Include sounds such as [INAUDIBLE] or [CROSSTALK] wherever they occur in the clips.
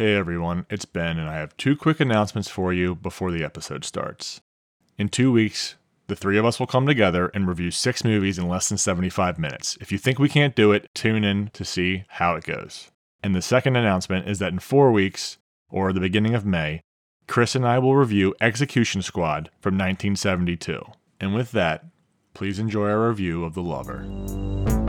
Hey everyone, it's Ben, and I have two quick announcements for you before the episode starts. In two weeks, the three of us will come together and review six movies in less than 75 minutes. If you think we can't do it, tune in to see how it goes. And the second announcement is that in four weeks, or the beginning of May, Chris and I will review Execution Squad from 1972. And with that, please enjoy our review of The Lover.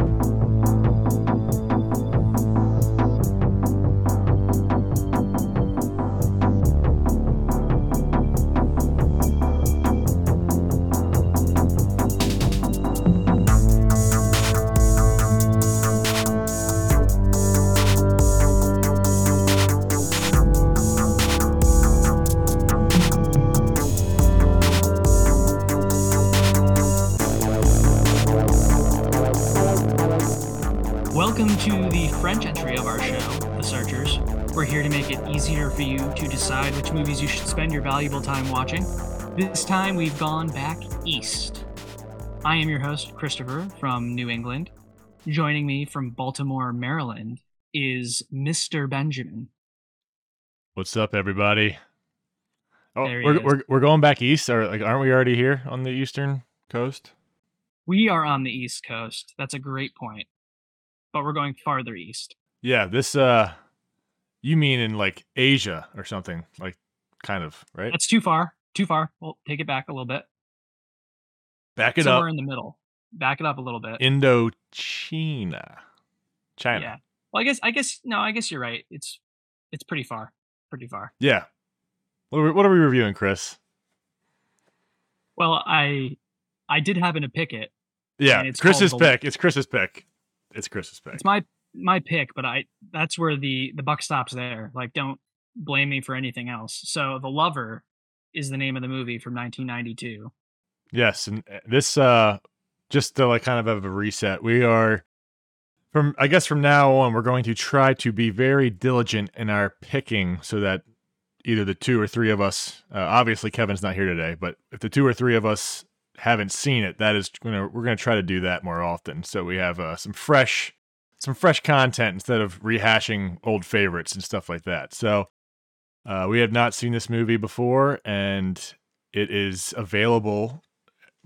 Valuable time watching. This time we've gone back east. I am your host, Christopher from New England. Joining me from Baltimore, Maryland is Mr. Benjamin. What's up, everybody? Oh, we're, is. we're, we're going back east, or like, aren't we already here on the eastern coast? We are on the East Coast. That's a great point. But we're going farther east. Yeah, this uh you mean in like Asia or something, like kind of, right? That's too far. Too far. We'll take it back a little bit. Back it Somewhere up. Somewhere in the middle. Back it up a little bit. Indochina. China. Yeah. Well, I guess I guess no, I guess you're right. It's it's pretty far. Pretty far. Yeah. What are we, what are we reviewing, Chris? Well, I I did happen to pick it. Yeah, it's Chris's pick. It's Chris's pick. It's Chris's pick. It's my my pick, but I that's where the the buck stops there. Like don't blame me for anything else. So, The Lover is the name of the movie from 1992. Yes, and uh, this uh just to like kind of have a reset. We are from I guess from now on we're going to try to be very diligent in our picking so that either the two or three of us uh, obviously Kevin's not here today, but if the two or three of us haven't seen it, that is going to we're going to try to do that more often so we have uh, some fresh some fresh content instead of rehashing old favorites and stuff like that. So uh, we have not seen this movie before and it is available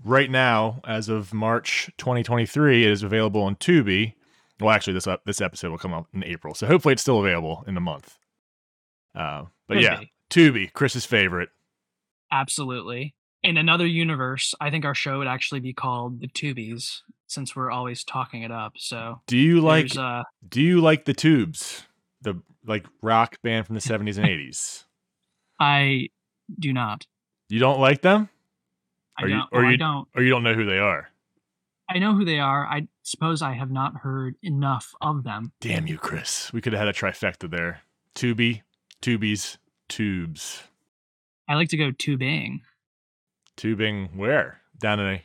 right now, as of March 2023, it is available on Tubi. Well, actually, this up this episode will come out in April, so hopefully it's still available in a month. Uh, but yeah. Tubi, Chris's favorite. Absolutely. In another universe, I think our show would actually be called The Tubies since we're always talking it up. So, Do you like uh Do you like the Tubes, the like rock band from the 70s and 80s? I do not. You don't like them, I Or you- don't. or well, I you- don't. or you don't know who they are? I know who they are. I suppose I have not heard enough of them. Damn you, Chris! We could have had a trifecta there. Tubi, Tubies, Tubes, I like to go tubing. tubing. Where down in a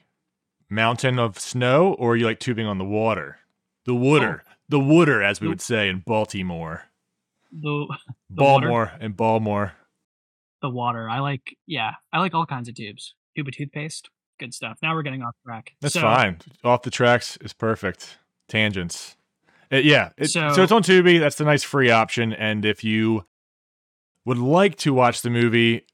mountain of snow, or you like tubing on the water? The water, the water, as we would say in Baltimore, The The water? Baltimore, and Baltimore. the water. I like yeah, I like all kinds of tubes. Tube of toothpaste. Good stuff. Now we're getting off track. That's So, fine. Off the tracks is perfect. Tangents. Uh, yeah. It, so, So- it's on Tubi. That's the nice free option. And if you would like to watch the movie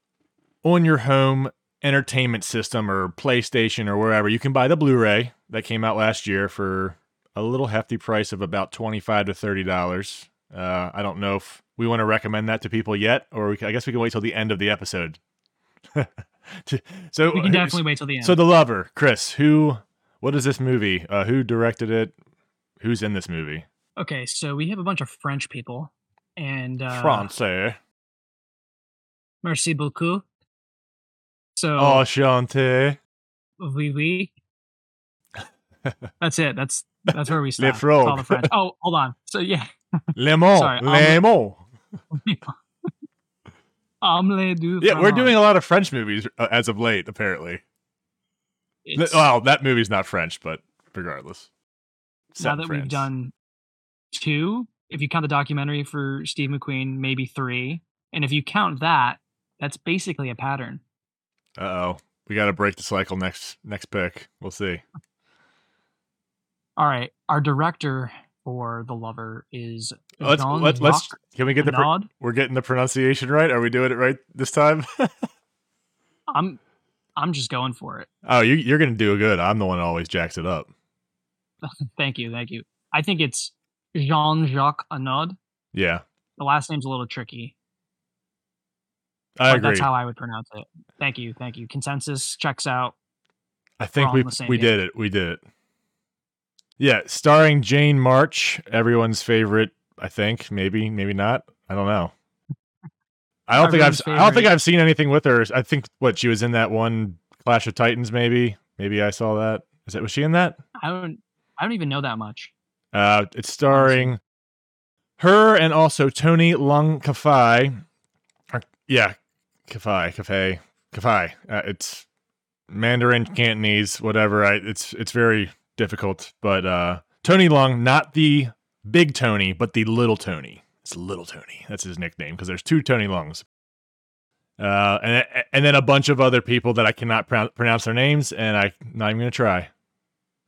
on your home entertainment system or PlayStation or wherever, you can buy the Blu-ray that came out last year for a little hefty price of about twenty-five to thirty dollars. Uh, I don't know if we want to recommend that to people yet, or we, I guess we can wait till the end of the episode. [LAUGHS] So We can definitely wait till the end. so the lover, Chris, who what is this movie? Uh who directed it? Who's in this movie? okay, so we have a bunch of French people and uh Francais. Merci beaucoup. So Oh, Enchanté. oui oui. [LAUGHS] That's it. That's that's where we stop. Frog. all the French. Oh, hold on. So yeah. [LAUGHS] Lemon. Sorry, Lemon. Omelette [LAUGHS] du Yeah, we're doing a lot of French movies uh, as of late, apparently. It's- Well, that movie's not French, but regardless. Now that we've done two, if you count the documentary for Steve McQueen, maybe three. And if you count that, that's basically a pattern. Uh-oh. We got to break the cycle next next pick. We'll see. [LAUGHS] All right. Our director for the lover is Let's Jean let, let's can we get the pro- we're getting the pronunciation right? Are we doing it right this time? [LAUGHS] I'm I'm just going for it. oh, you you're gonna do good. I'm the one that always jacks it up. [LAUGHS] Thank you, thank you. I think it's Jean Jacques Annaud. Yeah, The last name's a little tricky, I agree. that's how I would pronounce it. Thank you, thank you. Consensus checks out. I think we we did it. We did it. Yeah, starring Jane March, everyone's favorite. I think maybe maybe not. I don't know. I don't think I've Everyone's I don't think. I've seen anything with her. I think what she was in that one Clash of Titans. Maybe maybe I saw that. Is that was she in that? I don't I don't even know that much. Uh, it's starring her and also Tony Leung Kafai. Yeah, Kafai, Kafai, Kafai. Uh, it's Mandarin, Cantonese, whatever. I, it's it's very difficult. But uh, Tony Long, not the big Tony, but the little Tony. It's little Tony. That's his nickname because there's two Tony Longs. Uh, and and then a bunch of other people that I cannot pro- pronounce their names, and I'm not even gonna try.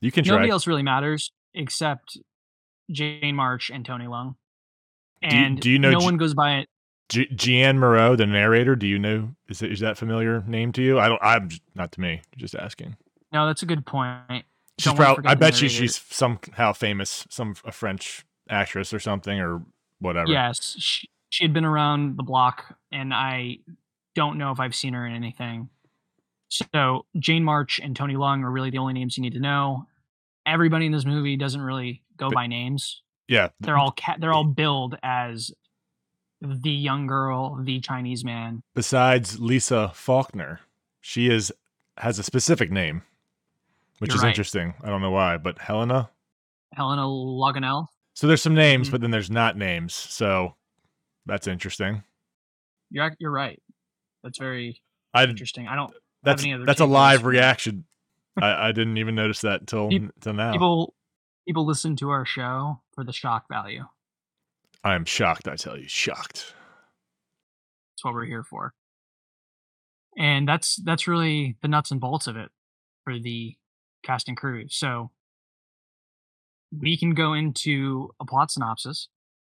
You can try. Nobody else really matters except Jane March and Tony Leung. Do you- And do you know no J- one goes by it. G- Moreau, the narrator. Do you know? Is it, is that familiar name to you? I don't. I'm not to me. Just asking. No, that's a good point. She's probably. I bet you she's somehow famous, some a French actress or something or whatever. Yes, she, she had been around the block, and I don't know if I've seen her in anything. So Jane March and Tony Long are really the only names you need to know. Everybody in this movie doesn't really go But- by names. Yeah. They're all ca- they're all billed as the young girl, the Chinese man. Besides Lisa Faulkner, she is has a specific name, which You're is right. interesting. I don't know why, but Helena. Helena Lagonelle. So there's some names, Mhm. but then there's not names. So that's interesting. You're you're right. That's very I interesting. I don't that's any other that's a live reaction. I, I didn't even notice that until until now. people people listen to our show for the shock value. I am shocked. I tell you, shocked. That's what we're here for. And that's that's really the nuts and bolts of it for the cast and crew. So we can go into a plot synopsis,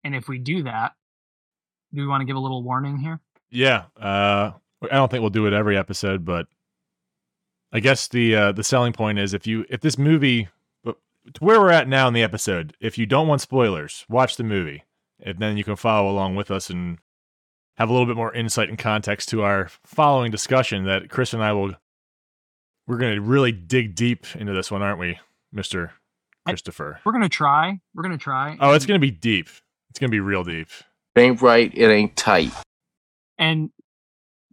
and if we do that, do we want to give a little warning here? Yeah. Uh, I don't think we'll do it every episode, but I guess the uh, the selling point is if you if this movie to where we're at now in the episode, if you don't want spoilers, watch the movie, and then you can follow along with us and have a little bit more insight and context to our following discussion. That Chris and I will we're going to really dig deep into this one, aren't we, Mister I- Christopher? We're gonna try. We're gonna try. Oh, it's going to be deep. It's going to be real deep. It ain't right, it ain't tight. and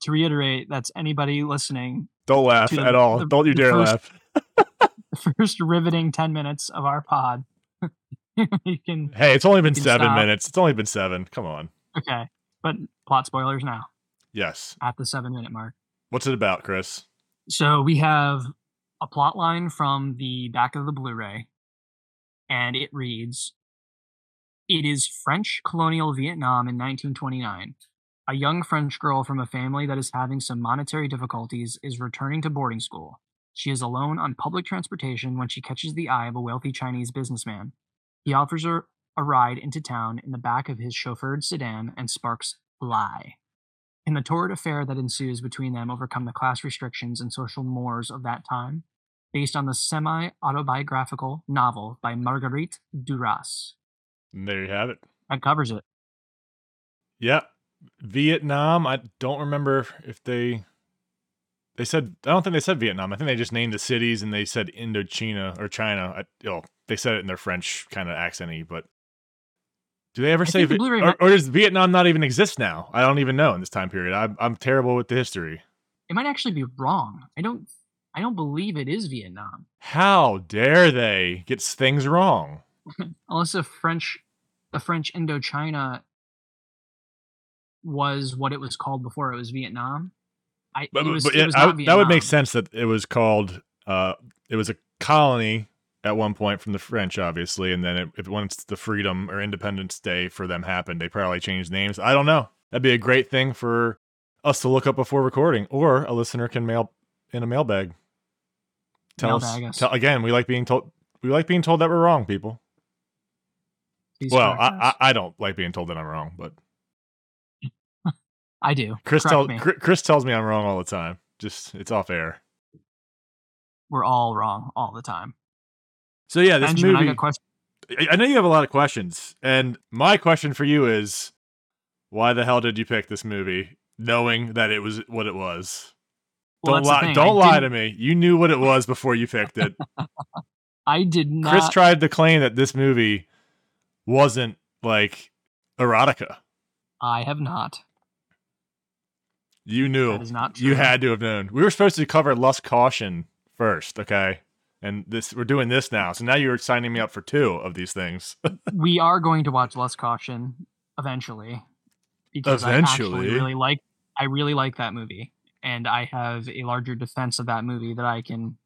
to reiterate, that's anybody listening. Don't laugh To the- at all. the- don't you dare first- laugh. [LAUGHS] [LAUGHS] The first riveting ten minutes of our pod. [LAUGHS] you can Hey, it's only been seven stop. minutes. It's only been seven. Come on. okay, but plot spoilers now Yes. at the seven minute mark. What's it about, Chris? So we have a plot line from the back of the Blu-ray, and it reads: "It is French colonial Vietnam in 1929. A young French girl from a family that is having some monetary difficulties is returning to boarding school. She is alone on public transportation when she catches the eye of a wealthy Chinese businessman. He offers her a ride into town in the back of his chauffeured sedan, and sparks fly." In the torrid affair that ensues between them overcome the class restrictions and social mores of that time, based on the semi autobiographical novel by Marguerite Duras. And there you have it. That covers it. Yeah. Vietnam. I don't remember if they they said I don't think they said Vietnam. I think they just named the cities and they said Indochina or China. I, know, they said it in their French kind of accenty, but do they ever I say the Blu-ray or, or does Vietnam not even exist now? I don't even know in this time period. I'm I'm terrible with the history. It might actually be wrong. I don't I don't believe it is Vietnam. How dare they get things wrong? [LAUGHS] Unless the French the French Indochina was what it was called before it was Vietnam. I But, was, but yeah, was I would- that would make sense that it was called uh it was a colony at one point from the French, obviously, and then it, if once the Freedom or Independence Day for them happened, they probably changed names. I don't know. That'd be a great thing for us to look up before recording, or a listener can mail in a mailbag. Tell Mailbag us. Tell, again, we like being told. We like being told that we're wrong, people. Please well, I. I I don't like being told that I'm wrong, but [LAUGHS] I do. Chris. Chris tells me I'm wrong all the time. Just it's off air. We're all wrong all the time. So yeah, this Benjamin, movie. I I know you have a lot of questions, and my question for you is, why the hell did you pick this movie, knowing that it was what it was? Well, don't lie. Don't lie to me. You knew what it was before you picked it. [LAUGHS] I did not. Chris tried to claim that this movie wasn't like erotica. I have not. You knew. That is not You had to have known. We were supposed to cover Lust Caution first, okay? And this we're doing this now. So now you're signing me up for two of these things. [LAUGHS] we are going to watch Lust Caution eventually because I actually really like I really like that movie and I have a larger defense of that movie that I can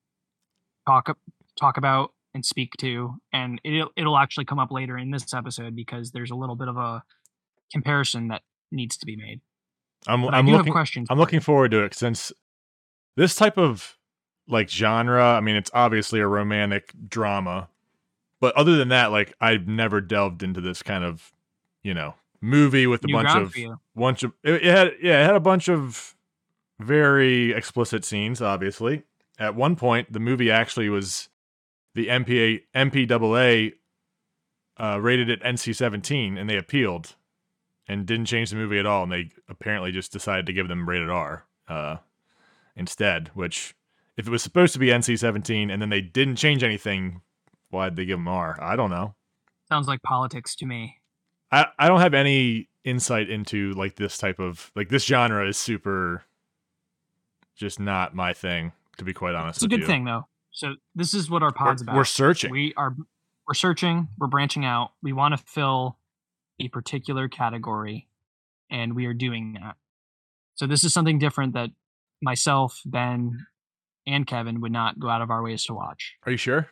talk talk about and speak to and it'll it'll actually come up later in this episode because there's a little bit of a comparison that needs to be made. I'm But I'm looking questions. I'm looking forward to it since this type of like genre, I mean it's obviously a romantic drama. But other than that, like I've never delved into this kind of, you know, movie with a New bunch of bunch of it, it had yeah it had a bunch of very explicit scenes obviously at one point the movie actually was the mpa mpaa uh, rated it nc-17 and they appealed and didn't change the movie at all and they apparently just decided to give them rated r uh, instead which if it was supposed to be nc-17 and then they didn't change anything why'd they give them r i don't know Sounds like politics to me. I, I don't have any insight into like this type of like this genre is super just not my thing to be quite honest It's a good you. thing though. So this is what our We're, pod's about. we're searching. We are we're searching, we're branching out. We want to fill a particular category and we are doing that. So this is something different that myself, Ben, and Kevin would not go out of our ways to watch. Are you sure?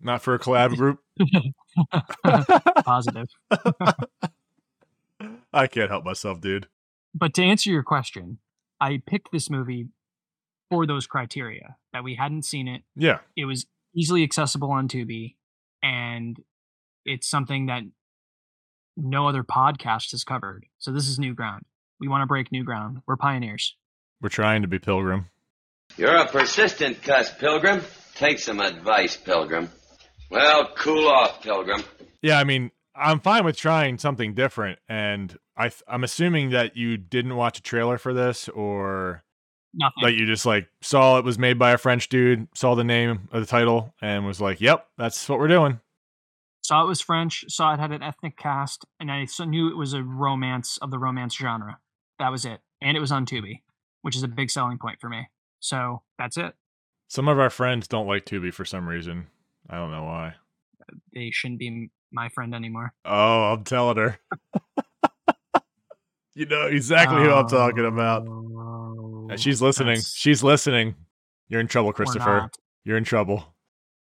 Not for a collab [LAUGHS] group? [LAUGHS] Positive. [LAUGHS] I can't help myself, dude. But to answer your question, I picked this movie for those criteria that we hadn't seen it. Yeah. It was easily accessible on Tubi, and it's something that no other podcast has covered. So this is new ground. We want to break new ground. We're pioneers. We're trying to be pilgrim. You're a persistent cuss, Pilgrim. Take some advice, Pilgrim. Well, cool off, Pilgrim. Yeah, I mean, I'm fine with trying something different and I th- I'm assuming that you didn't watch a trailer for this or Nothing. like you just like saw it was made by a French dude, saw the name of the title and was like, "Yep, that's what we're doing." saw it was French. Saw it had an ethnic cast, and I knew it was a romance of the romance genre. That was it, and it was on Tubi, which is a big selling point for me. So that's it. Some of our friends don't like Tubi for some reason. I don't know why. They shouldn't be my friend anymore. Oh, I'm telling her. [LAUGHS] you know exactly who I'm talking about. Oh, She's listening. that's- She's listening. You're in trouble, Christopher. You're in trouble.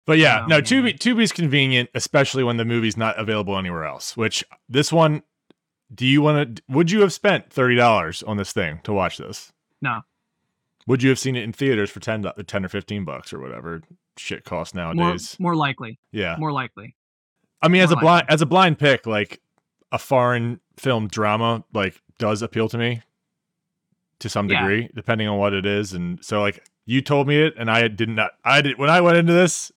But yeah, Oh, no. Tubi Tubi's convenient, especially when the movie's not available anywhere else. Which this one, do you want to? Would you have spent thirty dollars on this thing to watch this? No. Would you have seen it in theaters for 10, uh, 10 or fifteen bucks or whatever shit costs nowadays? more likely. yeah, More likely. I mean, as a more blind as a blind pick, like a foreign film drama, like does appeal to me to some Yeah. degree, depending on what it is. And so, like you told me it, and I did not. I did when I went into this.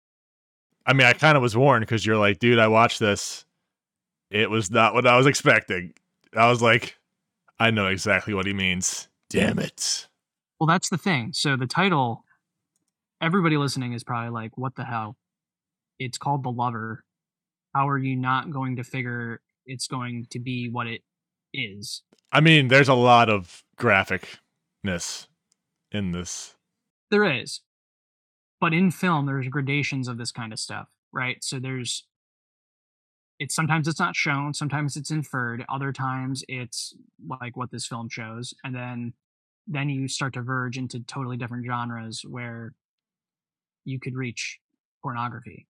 I mean, I kind of was warned because you're like, dude, I watched this. It was not what I was expecting. I was like, I know exactly what he means. Damn it. Well, that's the thing. So the title, everybody listening is probably like, "What the hell?" It's called The Lover. How are you not going to figure it's going to be what it is? I mean, there's a lot of graphicness in this. There is. But in film, there's gradations of this kind of stuff, right? So there's it's sometimes it's not shown, sometimes it's inferred, other times it's like what this film shows, and then then you start to verge into totally different genres where you could reach pornography.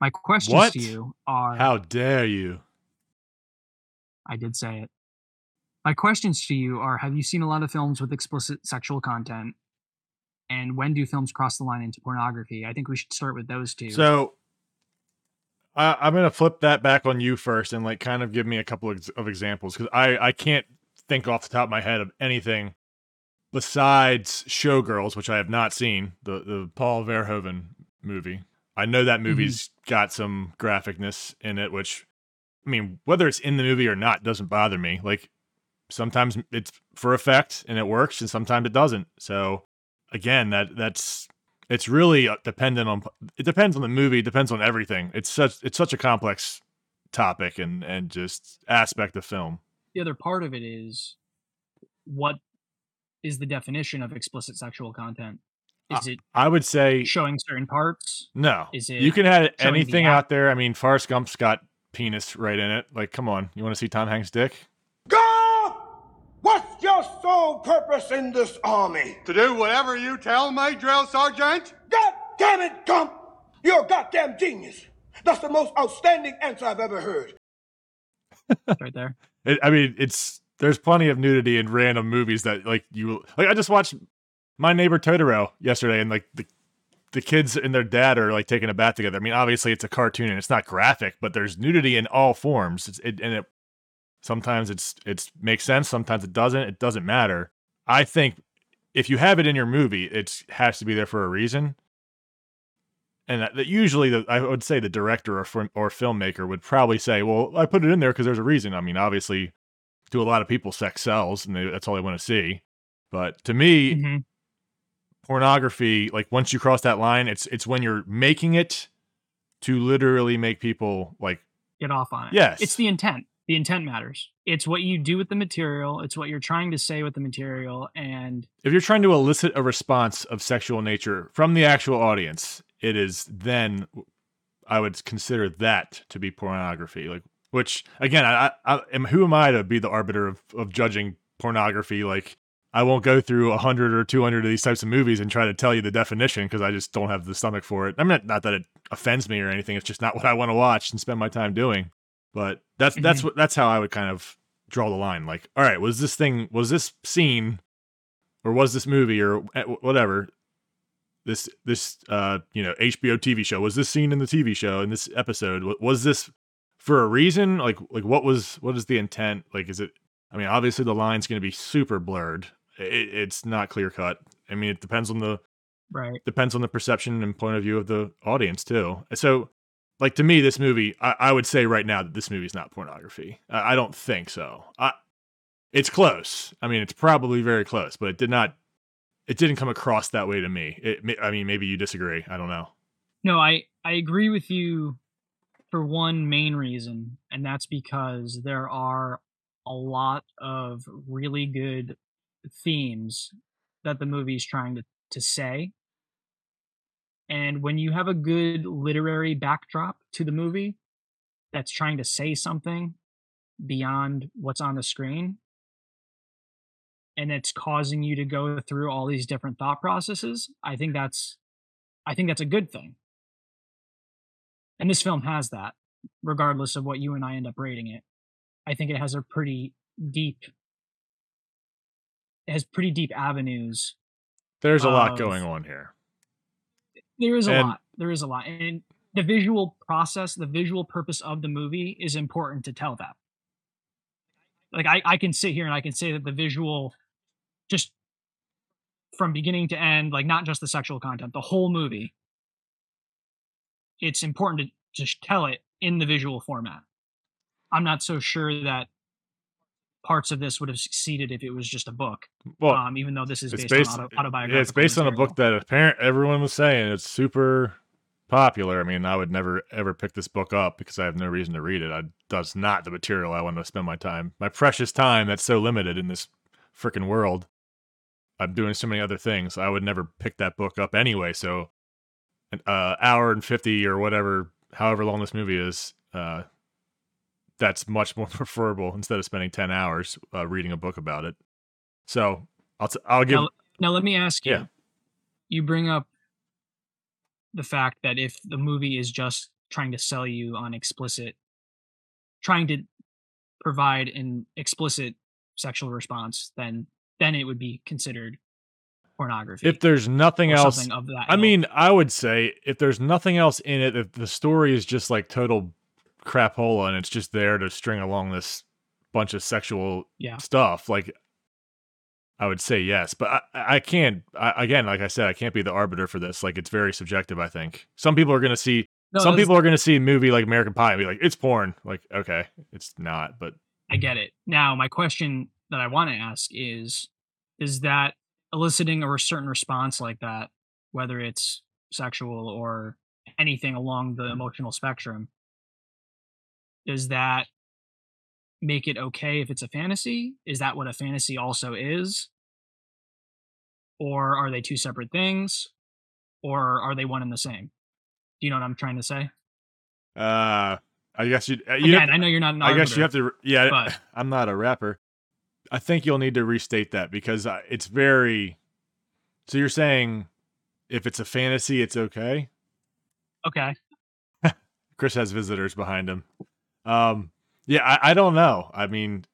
My questions What? to you are How dare you? I did say it. My questions to you are Have you seen a lot of films with explicit sexual content? And when do films cross the line into pornography? I think we should start with those two. So I, I'm gonna flip that back on you first, and like kind of give me a couple of, of examples because I I can't think off the top of my head of anything besides Showgirls, which I have not seen the the Paul Verhoeven movie. I know that movie's got some graphicness in it, which I mean, whether it's in the movie or not doesn't bother me. Like sometimes it's for effect and it works, and sometimes it doesn't. So again, that that's it's really uh, dependent on it depends on the movie, it depends on everything. It's such it's such a complex topic and and just aspect of film. The other part of it is what is the definition of explicit sexual content? Is it I would say showing certain parts? no. Is you can have showing the anything out there. I mean, Forrest Gump's got penis right in it. Like, come on, you want to see Tom Hanks' dick? Go! What's your sole purpose in this army? To do whatever you tell me, drill sergeant? God damn it, Gump! You're a goddamn genius. That's the most outstanding answer I've ever heard. right there. It, I mean, it's there's plenty of nudity in random movies that like you like. I just watched My Neighbor Totoro yesterday, and like the the kids and their dad are like taking a bath together. I mean, obviously it's a cartoon and it's not graphic, but there's nudity in all forms. It's, it, and it sometimes it's it's makes sense, sometimes it doesn't. It doesn't matter. I think if you have it in your movie, it has to be there for a reason. And that, that usually, the, I would say the director or or filmmaker would probably say, "Well, I put it in there because there's a reason." I mean, obviously, to a lot of people, sex sells, and they, that's all they want to see. But to me, Mhm. pornography, like once you cross that line, it's it's when you're making it to literally make people like Get off on it. Yes. It's the intent. The intent matters. It's what you do with the material. It's what you're trying to say with the material. And if you're trying to elicit a response of sexual nature from the actual audience, it is then I would consider that to be pornography. Like, which again, I, I am who am I to be the arbiter of, of judging pornography? Like, I won't go through a hundred or two hundred of these types of movies and try to tell you the definition because I just don't have the stomach for it. I mean, not, not that it offends me or anything. It's just not [LAUGHS] what I want to watch and spend my time doing. But that's that's Mhm. what that's how I would kind of draw the line. Like, all right, was this thing was this scene or was this movie or eh, whatever this this uh you know HBO TV show was this scene in the TV show in this episode was this for a reason like like what was what is the intent like is it I mean obviously the line's going to be super blurred it, it's not clear cut I mean it depends on the right. depends on the perception and point of view of the audience too. So, like to me, this movie, I, I would say right now that this movie is not pornography. I, I don't think so. I, it's close. I mean, it's probably very close, but it did not. It didn't come across that way to me. It, may- I mean, maybe you disagree. I don't know. No, I I agree with you for one main reason, and that's because there are a lot of really good themes that the movie's trying to to say. And when you have a good literary backdrop to the movie that's trying to say something beyond what's on the screen, and it's causing you to go through all these different thought processes, I think that's I think that's a good thing. And this film has that, regardless of what you and I end up rating it. I think it has a pretty deep it has pretty deep avenues. There's a lot going on here. There is a And- lot. There is a lot. And the visual process, the visual purpose of the movie is important to tell that. Like I, I can sit here and I can say that the visual just from beginning to end, like not just the sexual content, the whole movie, it's important to just tell it in the visual format. I'm not so sure that parts of this would have succeeded if it was just a book. Well, um, even though this is based, based. on auto, autobiographical. it's based on a book that apparent everyone was saying it's super popular. I mean, I would never ever pick this book up because I have no reason to read it. I that's not the material I want to spend my time, my precious time that's so limited in this freaking world. I'm doing so many other things. I would never pick that book up anyway. So, an uh, hour and fifty or whatever, however long this movie is, uh, that's much more [LAUGHS] preferable instead of spending ten hours uh, reading a book about it. So, I'll t- I'll give. Now, now let me ask you. Yeah. You bring up the fact that if the movie is just trying to sell you on explicit, trying to provide an explicit sexual response, then then it would be considered pornography. If there's nothing else, of that. I ilk. mean, I would say if there's nothing else in it, if the story is just like total crapola and it's just there to string along this bunch of sexual Yeah. stuff, like I would say yes. But I, I can't. I, again, like I said, I can't be the arbiter for this. Like it's very subjective. I think some people are going to see. No, some people are going to see a movie like American Pie and be like, "It's porn." Like, okay, it's not. But I get it. Now, my question that I want to ask is is that eliciting a certain response like that, whether it's sexual or anything along the emotional spectrum, does that make it okay if it's a fantasy? Is that what a fantasy also is? Or are they two separate things? Or are they one and the same? Do you know what I'm trying to say? uh, I guess you. you Again, I know you're not an I guess you have to. Yeah, but- [LAUGHS] I'm not a rapper. I think you'll need to restate that because uh, it's very. So you're saying, if it's a fantasy, it's okay. Okay. [LAUGHS] Chris has visitors behind him. Um, yeah, I, I don't know. I mean,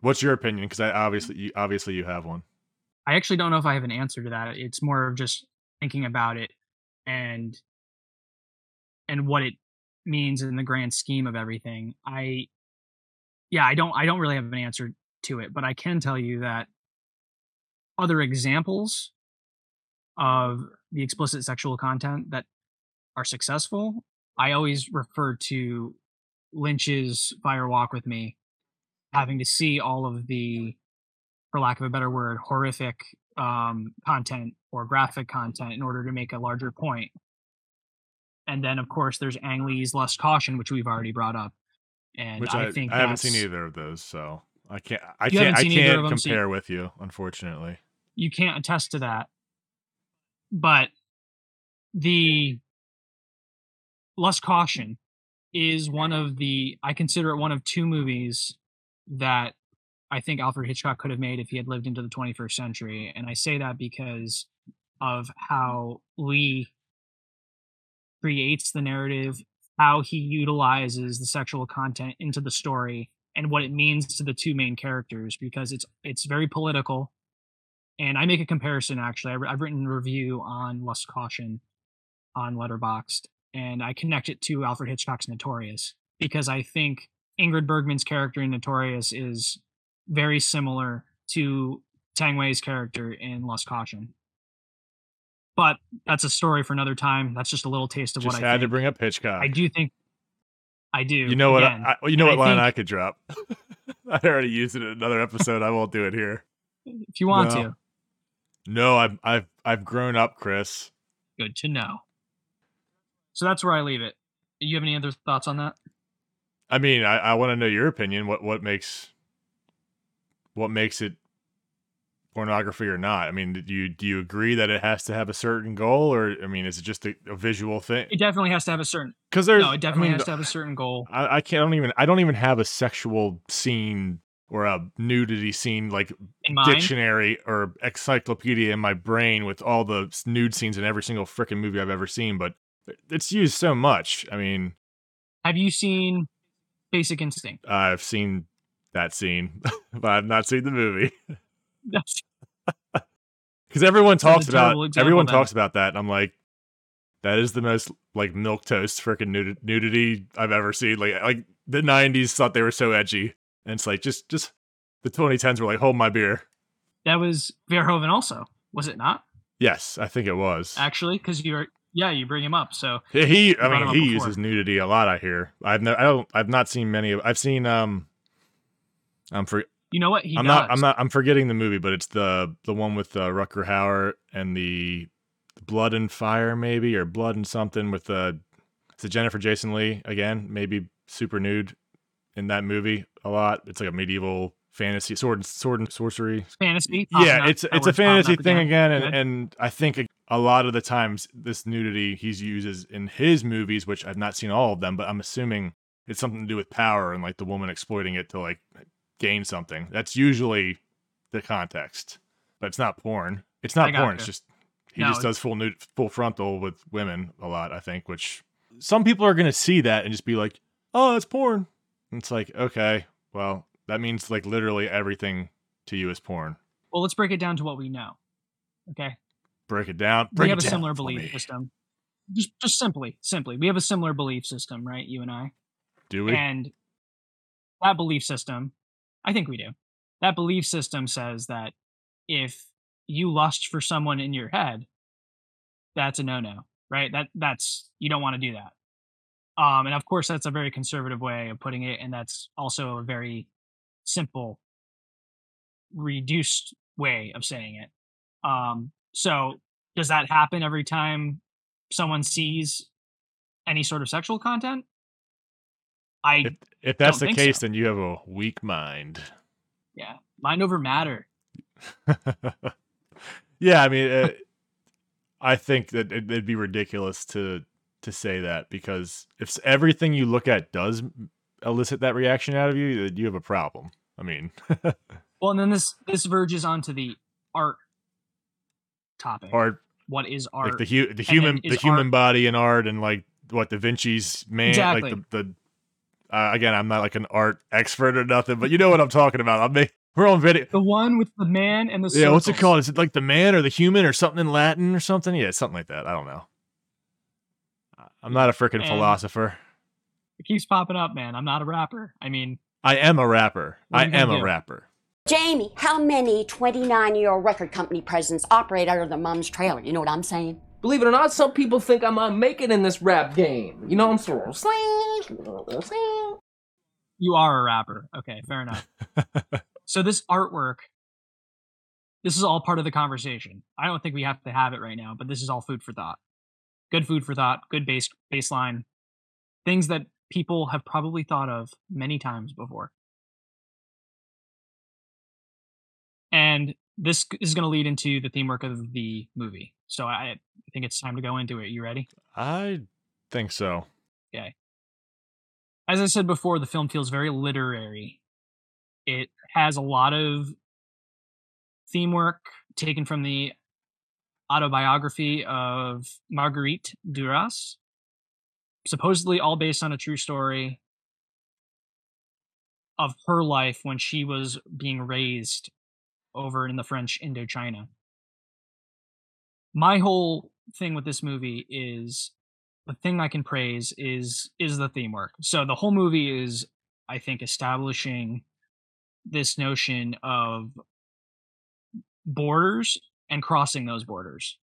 what's your opinion? Because I obviously, you, obviously, you have one. I actually don't know if I have an answer to that. It's more of just thinking about it and and what it means in the grand scheme of everything. I yeah, I don't I don't really have an answer to it, but I can tell you that other examples of the explicit sexual content that are successful, I always refer to Lynch's Fire Walk with Me, having to see all of the for lack of a better word, horrific um, content or graphic content in order to make a larger point. And then, of course, there's Ang Lee's Lust Caution, which we've already brought up. And Which I, I, think I haven't seen either of those, so I can't. I You can't. I can't them, so you- compare with you, unfortunately. you can't attest to that. But the Lust Caution is one of the I consider it one of two movies that I think Alfred Hitchcock could have made if he had lived into the 21st century. And I say that because of how Lee creates the narrative, how he utilizes the sexual content into the story, and what it means to the two main characters because it's it's very political and I make a comparison actually. I, have written a review on Lust Caution on Letterboxd, and I connect it to Alfred Hitchcock's Notorious because I think Ingrid Bergman's character in Notorious is very similar to Tang Wei's character in Lust Caution. But that's a story for another time. That's just a little taste of Just what I had to bring up Hitchcock. I do think I do. You know what? I, you know and what I line think- I could drop. [LAUGHS] I already used it in another episode. I won't do it here. if you want No. to, No, I've I've I've grown up, Chris. good to know. So that's where I leave it. You have any other thoughts on that? I mean, I, I want to know your opinion. What what makes what makes it pornography or not? I mean, do you do you agree that it has to have a certain goal, or I mean, is it just a, a visual thing? It definitely has to have a certain. Because there's No, it definitely I mean, has to have a certain goal. I, I can't I don't even I don't even have a sexual scene or a nudity scene like dictionary or encyclopedia in my brain with all the nude scenes in every single freaking movie I've ever seen, but it's used so much. I mean, have you seen Basic Instinct? I've seen that scene, [LAUGHS] but I've not seen the movie [LAUGHS] That's because everyone talks about everyone talks about that, and I'm like, that is the most like milk toast freaking nudity I've ever seen. Like like the '90s thought they were so edgy, and it's like just just the 2010s were like, hold my beer. that was Verhoeven also, was it not? Yes, I think it was. Actually, because you're yeah, you bring him up. So Yeah, He, I mean, he before. uses nudity a lot. I hear. I've no, I don't, I've not seen many of. I've seen. Um, I'm for. You know what he I'm does. not. I'm not. I'm forgetting the movie, but it's the the one with uh, Rutger Hauer and the Blood and Fire, maybe, or Blood and something with uh, it's a Jennifer Jason Lee again, maybe super nude in that movie a lot. It's like a medieval fantasy sword and sword and sorcery fantasy. popping yeah, up- it's it's a fantasy thing again, and, and I think a, a lot of the times this nudity he's uses in his movies, which I've not seen all of them, but I'm assuming it's something to do with power and like the woman exploiting it to like gain something. That's usually the context, but it's not porn. It's not porn. It's just he No, just does full nude, full frontal with women a lot. I think, which some people are gonna see that and just be like, "Oh, that's porn." And it's like, okay, well, that means like literally everything to you is porn. Well, let's break it down to what we know. Okay. Break it down. we Break have it a down similar belief me. system. Just just simply, simply. We have a similar belief system, right? You and I. Do we? And that belief system, I think we do. That belief system says that if you lust for someone in your head, that's a no-no, right? That that's you don't want to do that. Um, and of course, that's a very conservative way of putting it, and that's also a very simple, reduced way of saying it. Um, so, does that happen every time someone sees any sort of sexual content? I if, if that's the case, so. then you have a weak mind. yeah, mind over matter. [LAUGHS] yeah, I mean, uh, I think that it, it'd be ridiculous to to say that because if everything you look at does elicit that reaction out of you, then you have a problem. I mean, [LAUGHS] Well, and then this this verges onto the art topic. art What is art? like the hu- the human the human art- body and art and like what Da Vinci's man Exactly. like the the uh, again I'm not like an art expert or nothing, but you know what I'm talking about. I'm make, [LAUGHS] we're on video. the one with the man and the Yeah, what's it called? Is it like the man or the human or something in Latin or something? Yeah, something like that. I don't know. I'm not a freaking philosopher. It keeps popping up, man. I'm not a rapper. I mean, I am a rapper. I am a do? rapper. Jamie, how many 29 year old record company presidents operate out of their mom's trailer? You know what I'm saying? Believe it or not, some people think I might make it in this rap game. You know, I'm sort of sling. you are a rapper. Okay, fair enough. [LAUGHS] so this artwork, this is all part of the conversation. I don't think we have to have it right now, but this is all food for thought. Good food for thought. Good base baseline. Things that people have probably thought of many times before. And this is going to lead into the theme work of the movie. So I, think it's time to go into it. You ready? I think so. Okay. As I said before, the film feels very literary. It has a lot of theme work taken from the autobiography of Marguerite Duras, supposedly all based on a true story of her life when she was being raised over in the French Indochina. My whole thing with this movie is the thing I can praise is is the theme work. So the whole movie is, I think, establishing this notion of borders and crossing those borders,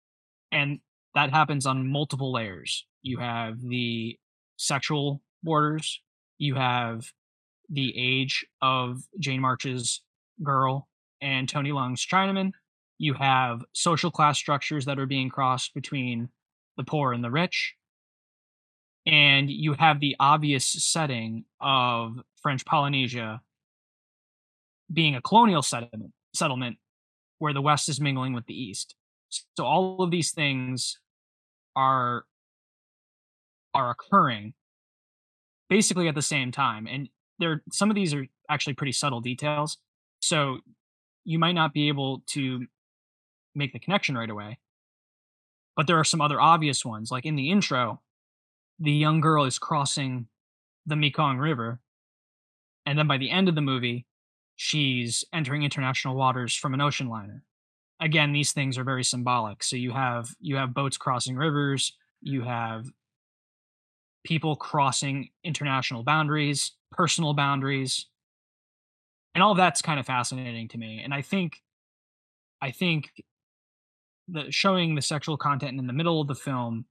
and that happens on multiple layers. You have the sexual borders. You have the age of Jane March's girl and Tony Leung's Chinaman. You have social class structures that are being crossed between the poor and the rich and you have the obvious setting of French Polynesia being a colonial settlement settlement where the West is mingling with the East. So all of these things are are occurring basically at the same time. And there some of these are actually pretty subtle details. So you might not be able to make the connection right away. But there are some other obvious ones. Like in the intro, the young girl is crossing the Mekong River. And then by the end of the movie, she's entering international waters from an ocean liner. Again, these things are very symbolic. So you have you have boats crossing rivers, you have people crossing international boundaries, personal boundaries. And all that's kind of fascinating to me. And I think I think the showing the sexual content in the middle of the film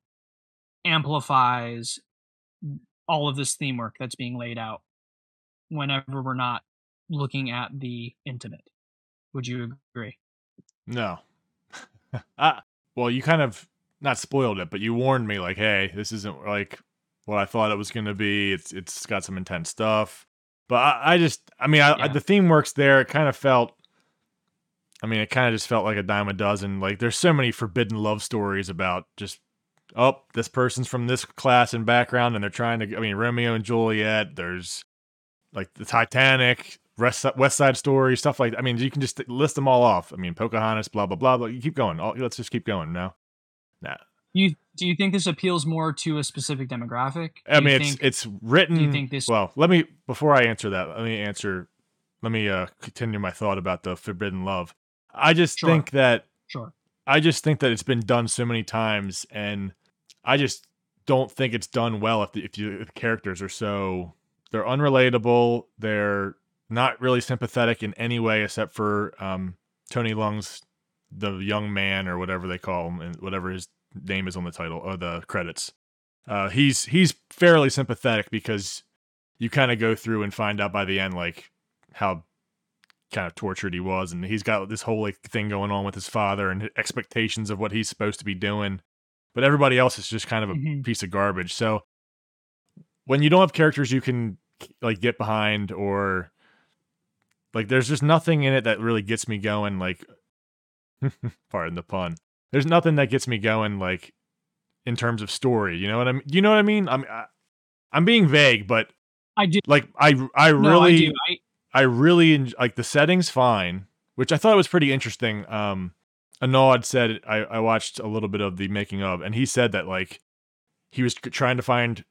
amplifies all of this theme work that's being laid out whenever we're not looking at the intimate. Would you agree? No. uh, [LAUGHS] well, you kind of not spoiled it, but you warned me like, hey, this isn't like what I thought it was going to be. It's it's got some intense stuff. But I, I just, I mean, I, I, the theme works there. It kind of felt, I mean, it kind of just felt like a dime a dozen. Like, there's so many forbidden love stories about just, oh, this person's from this class and background, and they're trying to, I mean, Romeo and Juliet. There's like the Titanic, West, Side Story, stuff like. That. I mean, you can just list them all off. I mean, Pocahontas, blah blah blah. blah. You keep going. Oh, let's just keep going. No, nah. You do you think this appeals more to a specific demographic? Do I mean, it's think- it's written. do you think this- Well, let me before I answer that. Let me answer. Let me uh continue my thought about the forbidden love. I just Sure. think that sure. I just think that it's been done so many times, and I just don't think it's done well if the, if, you, if the characters are so they're unrelatable. They're not really sympathetic in any way, except for um, Tony Leung's the young man or whatever they call him, and whatever his name is on the title or the credits. Uh, he's he's fairly sympathetic because you kind of go through and find out by the end like how kind of tortured he was, and he's got this whole like thing going on with his father and expectations of what he's supposed to be doing. But everybody else is just kind of a Mhm. piece of garbage. So when you don't have characters you can like get behind or like there's just nothing in it that really gets me going like [LAUGHS] pardon the pun there's nothing that gets me going like in terms of story you know what i mean you know what i mean i'm I, i'm being vague but I do. like i i No, really I do. I, I really like the settings fine, which I thought was pretty interesting. Um, Annaud said I, I watched a little bit of the making of, and he said that like he was trying to find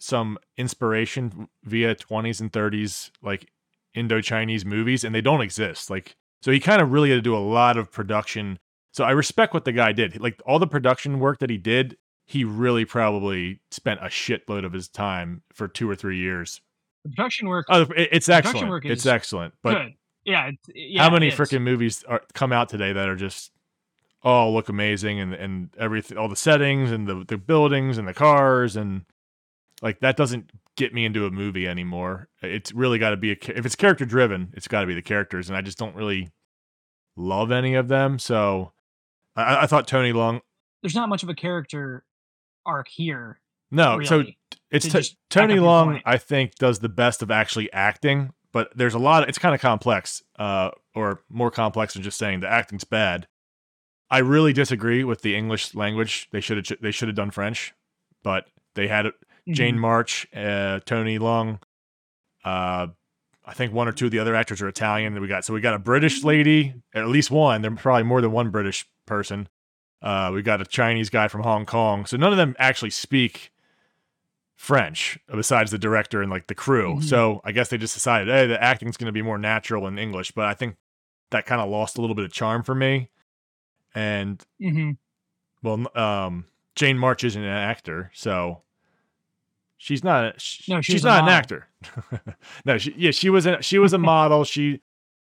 some inspiration via 20s and 30s like Indo-Chinese movies, and they don't exist. Like so, he kind of really had to do a lot of production. So I respect what the guy did. Like all the production work that he did, he really probably spent a shitload of his time for two or three years the production work. Oh, it- it's Production excellent. work it's excellent. But good. Yeah. It's, yeah how many freaking movies are, come out today that are just oh look amazing and and everything, all the settings and the the buildings and the cars and like that doesn't get me into a movie anymore. It's really got to be a if it's character driven, it's got to be the characters, and I just don't really love any of them. So I, I thought Tony Leung. There's not much of a character arc here. No, so really, it's t- Tony Leung. I think does the best of actually acting, but there's a lot. Of, it's kind of complex, uh, or more complex than just saying the acting's bad. I really disagree with the English language. They should have they should have done French, but they had it. Jane. March, uh, Tony Leung. Uh, I think one or two of the other actors are Italian. That we got so we got a British lady, at least one. There's probably more than one British person. Uh, we got a Chinese guy from Hong Kong. So none of them actually speak French besides the director and like the crew. Mhm. So I guess they just decided, hey, the acting's going to be more natural in English. But I think that kind of lost a little bit of charm for me. And Mhm. well, um, Jane March isn't an actor, so she's not. A, sh- No, she she's a not an actor. [LAUGHS] no, she, yeah, she was. A, she was a [LAUGHS] model. She.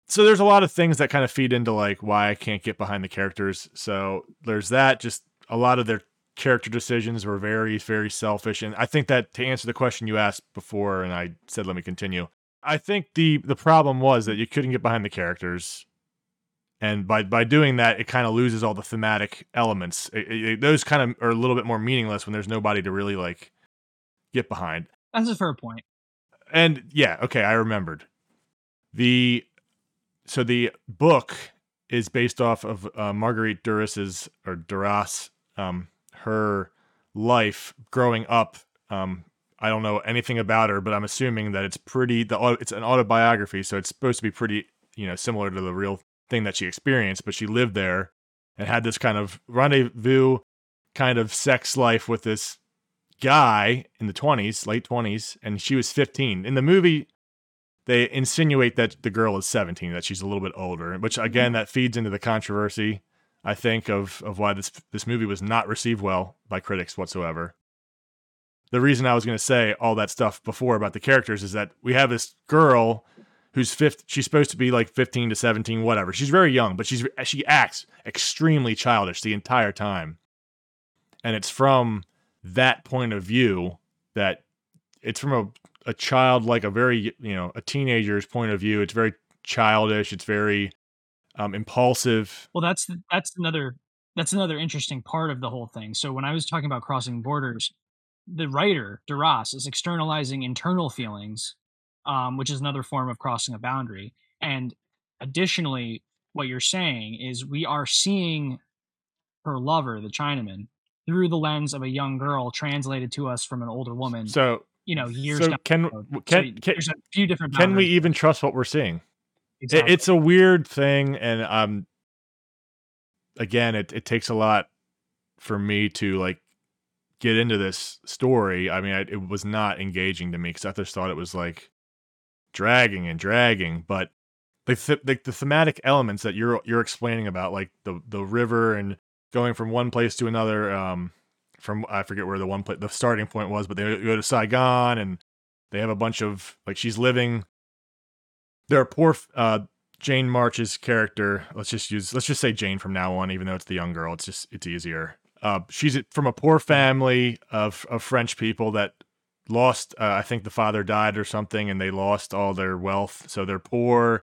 So there's a lot of things that kind of feed into like why I can't get behind the characters. So there's that. Just a lot of their character decisions were very, very selfish, and I think that to answer the question you asked before, and I said let me continue. I think the the problem was that you couldn't get behind the characters. And by by doing that it kind of loses all the thematic elements. It- it- those kind of are a little bit more meaningless when there's nobody to really like get behind. That's a fair point. and yeah okay i remembered. The so the book is based off of uh, marguerite duras's or duras um her life growing up um i don't know anything about her but i'm assuming that it's pretty the it's an autobiography so it's supposed to be pretty you know similar to the real thing that she experienced but she lived there and had this kind of rendezvous kind of sex life with this guy in the 20s, late 20s, and she was 15. In the movie, they insinuate that the girl is 17, that she's a little bit older, which again that feeds into the controversy, I think, of of why this this movie was not received well by critics whatsoever. The reason I was going to say all that stuff before about the characters is that we have this girl who's fifth she's supposed to be like 15 to 17 whatever. She's very young but she's she acts extremely childish the entire time. And it's from that point of view that it's from a, a child like a very you know a teenager's point of view. It's very childish. It's very um, impulsive Well, that's that's another that's another interesting part of the whole thing. So when I was talking about crossing borders, the writer Duras is externalizing internal feelings, um, which is another form of crossing a boundary. And additionally, what you're saying is we are seeing her lover, the Chinaman, through the lens of a young girl, translated to us from an older woman. so you know, years. so can road. So can, can, there's a few different. can we even trust what we're seeing It- Exactly. it's a weird thing and um again it, it takes a lot for me to like get into this story i mean I, it was not engaging to me because i just thought it was like dragging and dragging but the, th- the the thematic elements that you're you're explaining about, like the the river and going from one place to another. Um, from I forget where the one place the starting point was, but they go to Saigon and they have a bunch of like she's living. There are poor uh, Jane March's character. Let's just use let's just say Jane from now on, even though it's the young girl. It's just it's easier. Uh, she's from a poor family of of French people that lost. Uh, I think the father died or something, and they lost all their wealth, so they're poor.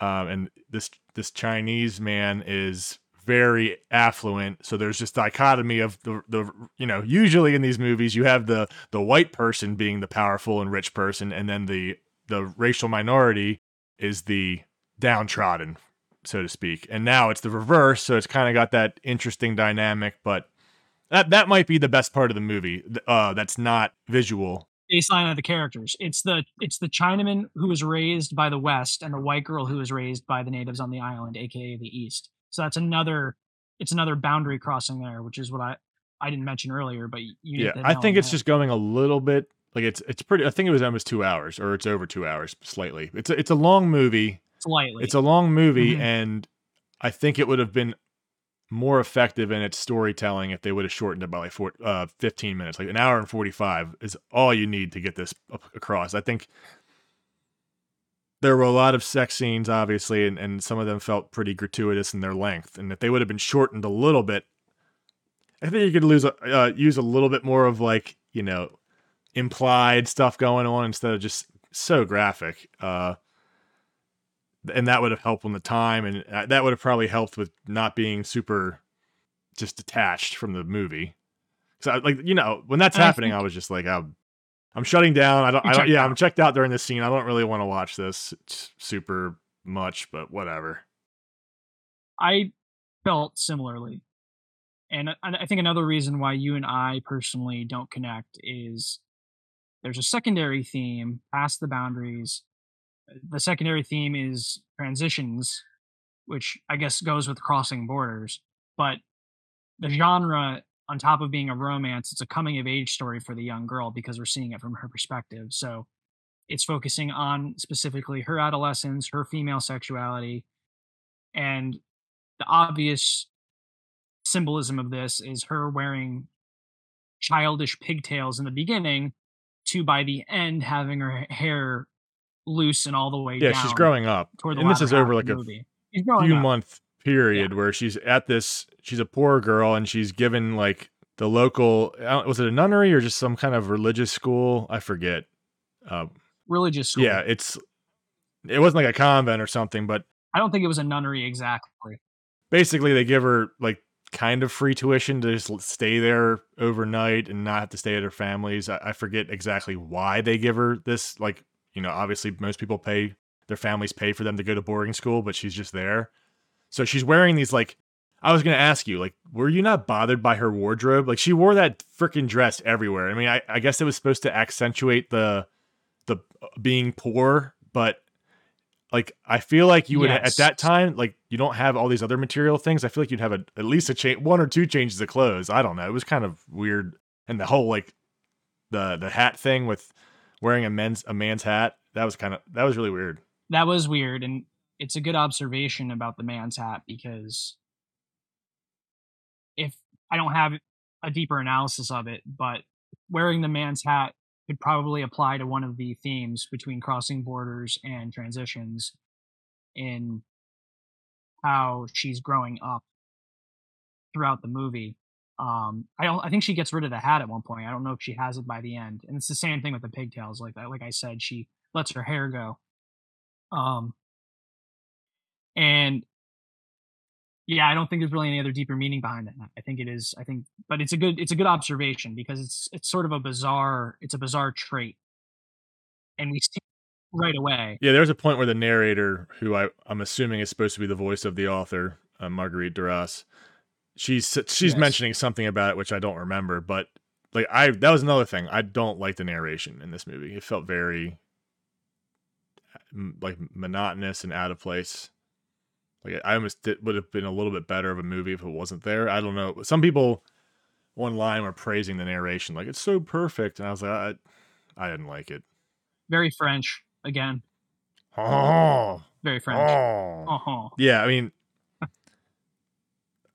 Um, and this this Chinese man is very affluent. So there's this dichotomy of the the you know usually in these movies you have the the white person being the powerful and rich person, and then the the racial minority is the downtrodden, so to speak. And now it's the reverse, so it's kind of got that interesting dynamic. But that that might be the best part of the movie. Uh, that's not visual. Baseline of the characters. It's the it's the Chinaman who was raised by the West and the white girl who was raised by the natives on the island, aka the East. So that's another it's another boundary crossing there, which is what I I didn't mention earlier, but you yeah, I think it's just going a little bit like it's it's pretty. I think it was almost two hours, or it's over two hours slightly. It's a, it's a long movie. Slightly, it's a long movie, Mhm. and I think it would have been more effective in its storytelling if they would have shortened it by like four, uh, 15 minutes. Like an hour and 45 is all you need to get this across. I think there were a lot of sex scenes, obviously, and, and some of them felt pretty gratuitous in their length. And if they would have been shortened a little bit, I think you could lose a, uh, use a little bit more of like you know implied stuff going on instead of just so graphic. Uh, and that would have helped on the time, and uh, that would have probably helped with not being super just detached from the movie. So, like you know, when that's I happening, I, was just like, I'm, I'm shutting down. I don't. I don't yeah, out. I'm checked out during this scene. I don't really want to watch this super much, but whatever. I felt similarly. And I think another reason why you and I personally don't connect is there's a secondary theme past the boundaries. The secondary theme is transitions, which I guess goes with crossing borders. But the genre, on top of being a romance, it's a coming of age story for the young girl because we're seeing it from her perspective. So it's focusing on specifically her adolescence, her female sexuality, and the obvious symbolism of this is her wearing childish pigtails in the beginning to by the end having her hair loose and all the way Yeah, down she's growing up, toward the and this is over like a movie. She's growing few up. month period where she's at this. She's a poor girl, and she's given like the local. Was it a nunnery or just some kind of religious school? I forget. Uh, religious school. yeah, it's. It wasn't like a convent or something, but I don't think it was a nunnery exactly. basically they give her like kind of free tuition to just stay there overnight and not have to stay at her family's. I, I forget exactly why they give her this. Like, you know, obviously most people pay their families pay for them to go to boarding school, but she's just there. So she's wearing these like. I was gonna ask you, like, were you not bothered by her wardrobe? Like, she wore that freaking dress everywhere. I mean, I, I guess it was supposed to accentuate the the uh, being poor, but like I feel like you would at that time like you don't have all these other material things. I feel like you'd have a, at least a change, one or two changes of clothes. I don't know. It was kind of weird, and the whole like the the hat thing with wearing a men's a man's hat that was kind of that was really weird. That was weird, and it's a good observation about the man's hat because if I don't have a deeper analysis of it, but wearing the man's hat could probably apply to one of the themes between crossing borders and transitions in how she's growing up throughout the movie. Um, I don't. I think she gets rid of the hat at one point. I don't know if she has it by the end, and it's the same thing with the pigtails. Like that, like I said, she lets her hair go. Um, and yeah, I don't think there's really any other deeper meaning behind that. I think it is. I think, but it's a good it's a good observation because it's it's sort of a bizarre it's a bizarre trait, and we see right away. Yeah, there's a point where the narrator, who I I'm assuming is supposed to be the voice of the author, uh, Marguerite Duras, she's she's Yes. mentioning something about it which I don't remember, but like I that was another thing. I don't like the narration in this movie. It felt very like monotonous and out of place. Like I almost did, would have been a little bit better of a movie if it wasn't there. I don't know. Some people online were praising the narration, like it's so perfect, and I was like, I, I didn't like it. Very French again. Oh, Very French. Oh. Uh-huh. Yeah, I mean,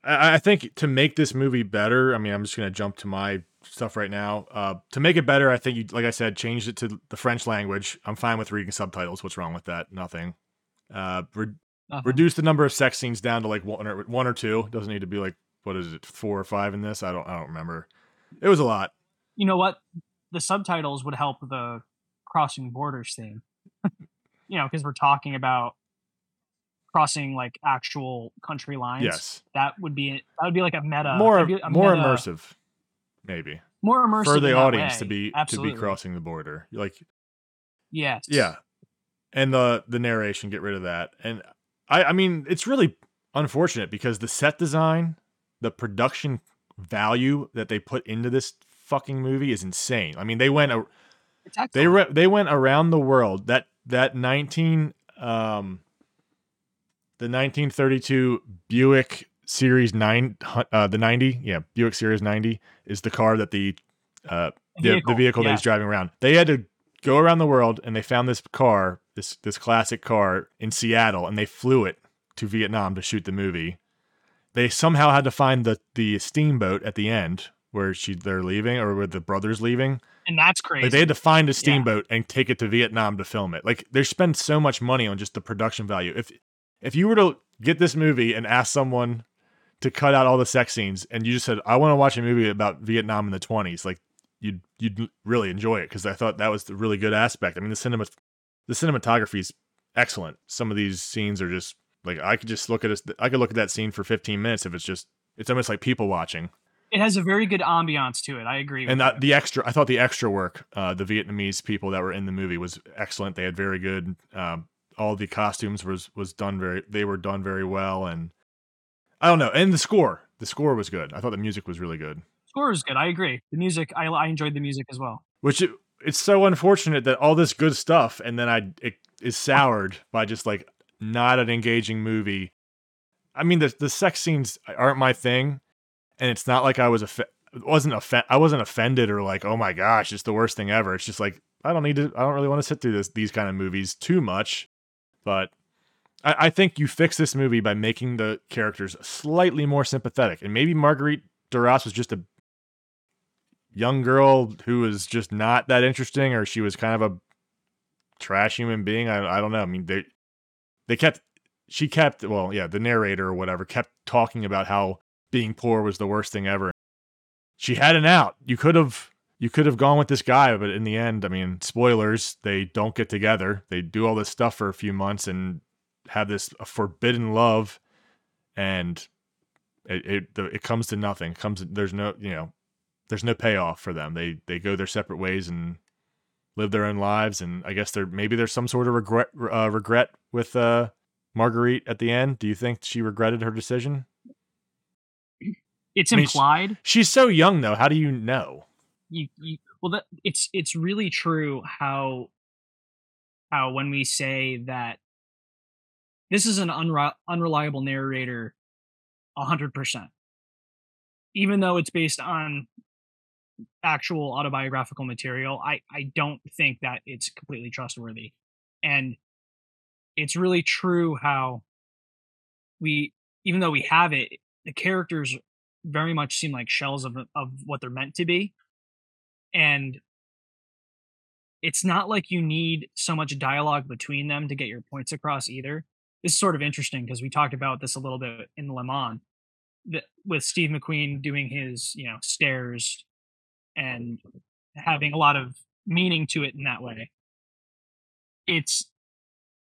I, I think to make this movie better, I mean, I'm just gonna jump to my stuff right now. Uh, to make it better, I think you, like I said, changed it to the French language. I'm fine with reading subtitles. What's wrong with that? Nothing. Uh, re- Uh-huh. reduce the number of sex scenes down to like one or one or two. Doesn't need to be like what is it, four or five in this? I don't, I don't remember. It was a lot. You know what? The subtitles would help the crossing borders theme. [LAUGHS] you know, because we're talking about crossing like actual country lines. Yes, That would be that would be like a meta more, a more meta- immersive, maybe more immersive for the audience to be Absolutely. to be crossing the border. Like Yes. Yeah. And the the narration, get rid of that. And I I mean, it's really unfortunate because the set design, the production value that they put into this fucking movie is insane. I mean, they went a, they re- they went around the world. That that 19 um the 1932 Buick Series 9 uh the 90, yeah, Buick Series 90 is the car that the uh the, the Vehicle, vehicle that he's driving around. They had to go around the world and they found this car, this this classic car in Seattle, and they flew it to Vietnam to shoot the movie. They somehow had to find the the steamboat at the end where she they're leaving or where the brothers leaving. and that's crazy. Like they had to find a steamboat and take it to Vietnam to film it. Like they spend so much money on just the production value. If if you were to get this movie and ask someone to cut out all the sex scenes and you just said I want to watch a movie about Vietnam in the 20s, like you'd you'd really enjoy it because I thought that was the really good aspect. I mean the cinema the cinematography is excellent. Some of these scenes are just like I could just look at this I could look at that scene for 15 minutes if it's just it's almost like people watching it has a very good ambiance to it. I agree. and uh, the extra i thought the extra work uh the vietnamese people that were in the movie was excellent they had very good um all the costumes was was done very they were done very well and i don't know and the score the score was good i thought the music was really good score is good. I agree. The music, I, I enjoyed the music as well. which it's so unfortunate that all this good stuff and then i it is soured by just like not an engaging movie. I mean the the sex scenes aren't my thing and it's not like i was a wasn't offen- i wasn't offended or like oh my gosh it's the worst thing ever. It's just like i don't need to i don't really want to sit through this these kind of movies too much but I, I think you fix this movie by making the characters slightly more sympathetic and maybe marguerite duras was just a young girl who was just not that interesting or she was kind of a trash human being i, I don't know. I mean they they kept she kept well yeah the narrator or whatever kept talking about how being poor was the worst thing ever. She had an out. You could have you could have gone with this guy but in the end i mean spoilers they don't get together. They do all this stuff for a few months and have this forbidden love and it it, it comes to nothing. Comes there's no you know there's no payoff for them. They they go their separate ways and live their own lives and i guess there maybe there's some sort of regret uh, regret with uh marguerite at the end. Do you think she regretted her decision? It's I mean, implied. she's so young though. How do you know? You, you well that it's it's really true how how when we say that this is an unre- unreliable narrator 100% even though it's based on actual autobiographical material i i don't think that it's completely trustworthy and it's really true how we even though we have it the characters very much seem like shells of of what they're meant to be and it's not like you need so much dialogue between them to get your points across either. This is sort of interesting because we talked about this a little bit in Le Mans with Steve McQueen doing his, you know, stares and having a lot of meaning to it in that way. It's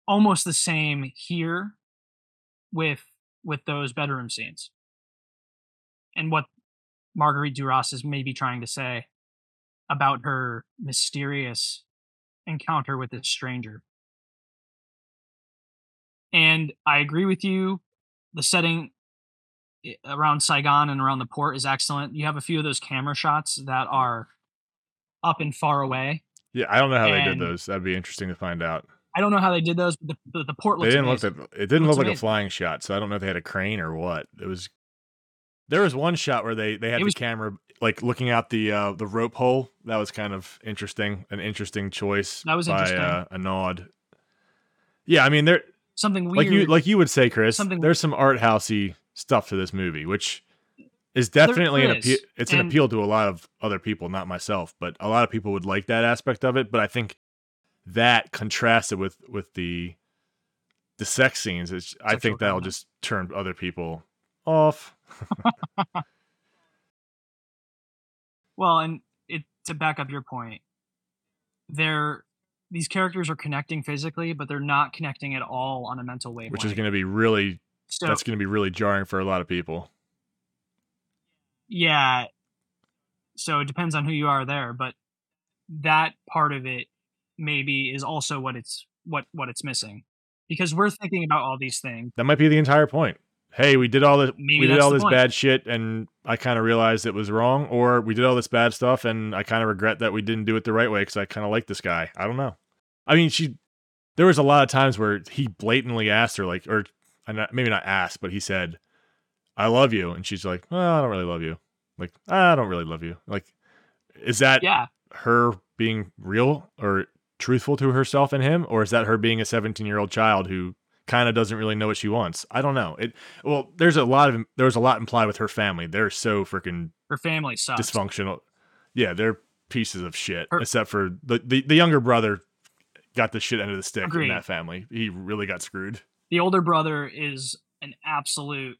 almost the same here with with those bedroom scenes. And what Marguerite Duras is maybe trying to say about her mysterious encounter with this stranger. And I agree with you. The setting around Saigon and around the port is excellent. You have a few of those camera shots that are up and far away. yeah i don't know how they did those that'd be interesting to find out I don't know how they did those, but the, the, the port they didn't amazing. look at it didn't Looks look like a flying shot so i don't know if they had a crane or what it was there was one shot where they they had It was- the camera like looking out the uh the rope hole that was kind of interesting an interesting choice That was by interesting. uh, Annaud yeah i mean there something weird. like you like you would say, Chris. Something- There's some art housey stuff to this movie, which is definitely an appeal. is, It's an appeal to a lot of other people, not myself, but a lot of people would like that aspect of it. But I think that contrasted with with the the sex scenes, is, I think that'll just turn other people off. [LAUGHS] Well, and it to back up your point, they're these characters are connecting physically, but they're not connecting at all on a mental wavelength. which is going to be really so that's going to be really jarring for a lot of people. yeah. So it depends on who you are there, but that part of it maybe is also what it's what what it's missing because we're thinking about all these things. That might be the entire point. Hey, we did all this. Maybe we did all this point. bad shit, and I kind of realized it was wrong. Or we did all this bad stuff, and I kind of regret that we didn't do it the right way because I kind of like this guy. I don't know. I mean, she. There was a lot of times where he blatantly asked her, like, or maybe not asked, but he said, "I love you," and she's like, "Well, I don't really love you." Like, I don't really love you. Like, is that Yeah, her being real or truthful to herself and him? Or is that her being a 17 year old child who kind of doesn't really know what she wants? I don't know. It well there's a lot of there's a lot implied with her family. They're so freaking her family sucks. dysfunctional. Yeah they're pieces of shit Her- except for the, the the younger brother got the shit end of the stick Agreed. in that family. He really got screwed The older brother is an absolute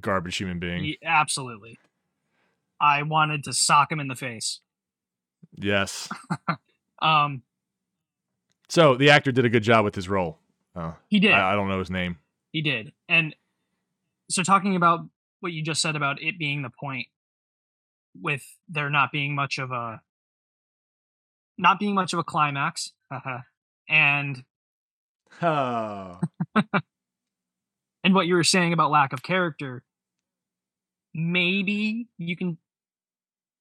garbage human being Ye- absolutely. I wanted to sock him in the face. yes [LAUGHS] Um, so the actor did a good job with his role oh, he did. I, I don't know his name He did. And so talking about what you just said about it being the point with there not being much of a not being much of a climax. [LAUGHS] and oh. [LAUGHS] And what you were saying about lack of character, maybe you can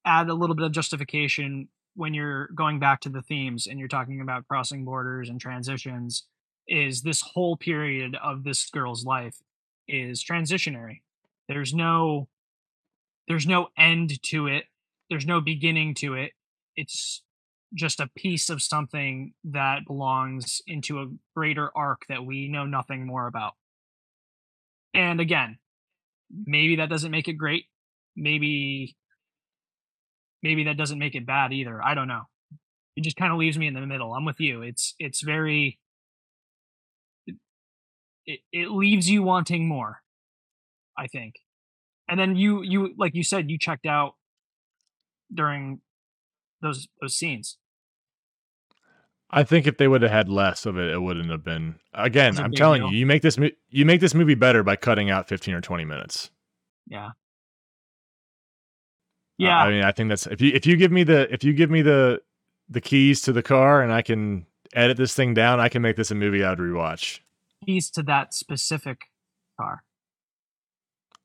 add a little bit of justification when you're going back to the themes and you're talking about crossing borders and transitions is this whole period of this girl's life is transitionary. There's no there's no end to it. There's no beginning to it. It's just a piece of something that belongs into a greater arc that we know nothing more about and again, maybe that doesn't make it great. Maybe maybe that doesn't make it bad either. I don't know. It just kind of leaves me in the middle. I'm with you. It's it's very it, it leaves you wanting more, I think. And then you you like you said you checked out during those those scenes. I think if they would have had less of it, it wouldn't have been. Again, I'm telling deal. you, you make this mo- you make this movie better by cutting out 15 or 20 minutes. Yeah. Uh, Yeah. I mean, I think that's if you if you give me the if you give me the the keys to the car and I can edit this thing down, I can make this a movie I'd rewatch. keys to that specific car.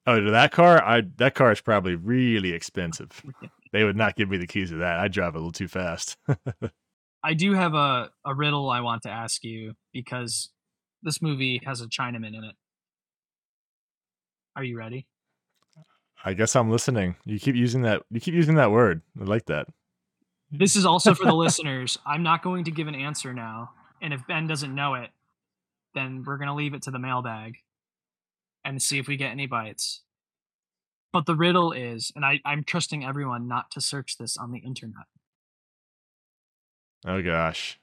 Oh, to that car, I that car is probably really expensive. they would not give me the keys to that. I drive a little too fast. [LAUGHS] I do have a, a riddle I want to ask you because this movie has a Chinaman in it. Are you ready? I guess I'm listening. You keep using that. You keep using that word. I like that. This is also for the listeners. [LAUGHS] I'm not going to give an answer now. And if Ben doesn't know it, then we're going to leave it to the mailbag and see if we get any bites. But the riddle is, and I, I'm trusting everyone not to search this on the internet. Oh gosh,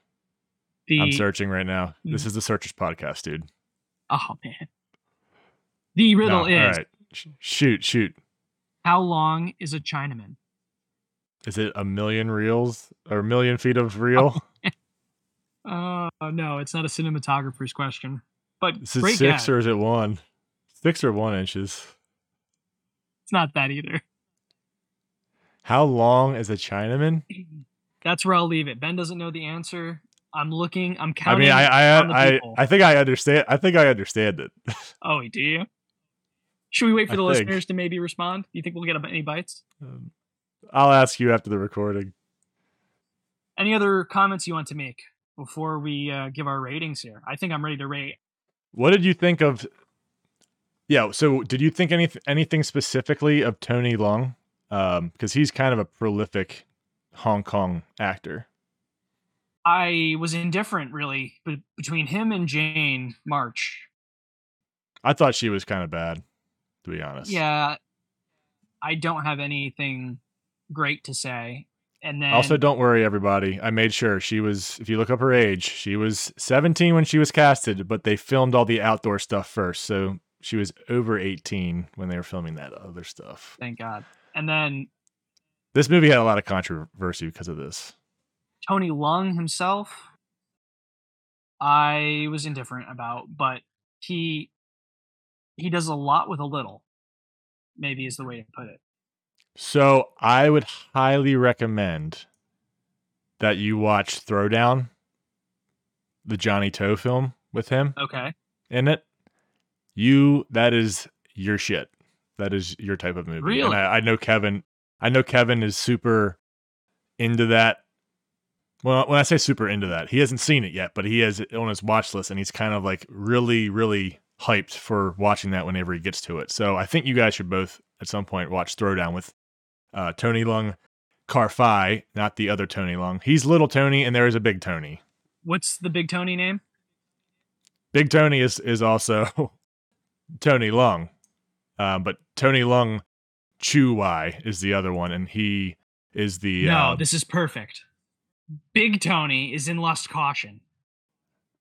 The, I'm searching right now. This Mm. is the Searchers podcast, dude. Oh, man. The riddle No, is right. Shoot, shoot. how long is a Chinaman? Is it a million reels or a million feet of reel? [LAUGHS] Uh, no, it's not a cinematographer's question. But Is it six or is it one? Six or one inches? It's not that either. How long is a Chinaman? [CLEARS THROAT] That's where I'll leave it. Ben doesn't know the answer. I'm looking. I'm I counting. mean, I I I. I think I understand. I think I understand it. [LAUGHS] oh, do you? Should we wait for I the think. listeners to maybe respond? Do you think we'll get any bites? Um, I'll ask you after the recording. Any other comments you want to make before we uh, give our ratings here? I think I'm ready to rate. What did you think of? Yeah. So, did you think anything anything specifically of Tony Leung? Um, because he's kind of a prolific Hong Kong actor. I was indifferent really but between him and Jane March. I thought she was kind of bad, to be honest. Yeah, I don't have anything great to say. And then Also, don't worry, everybody. I made sure she was. If you look up her age, she was 17 when she was casted, but they filmed all the outdoor stuff first, so she was over 18 when they were filming that other stuff. thank God. And then This movie had a lot of controversy because of this. Tony Leung himself, I was indifferent about, but he he does a lot with a little. Maybe is the way to put it. So I would highly recommend that you watch Throwdown, the Johnnie To film with him Okay. in it. You that is your shit. That is your type of movie. And Really? I, I know Kevin. I know Kevin is super into that. Well, when I say super into that, he hasn't seen it yet, but he has it on his watch list, and he's kind of like really, really hyped for watching that whenever he gets to it. So I think you guys should both at some point watch Throwdown with uh, Tony Leung, Ka-fai, not the other Tony Leung. He's little Tony, and there is a big Tony. What's the big Tony name? Big Tony is is also [LAUGHS] Tony Leung, um, but Tony Leung Chiu-wai is the other one, and he is the no, uh, this is perfect. Big Tony is in Lust Caution.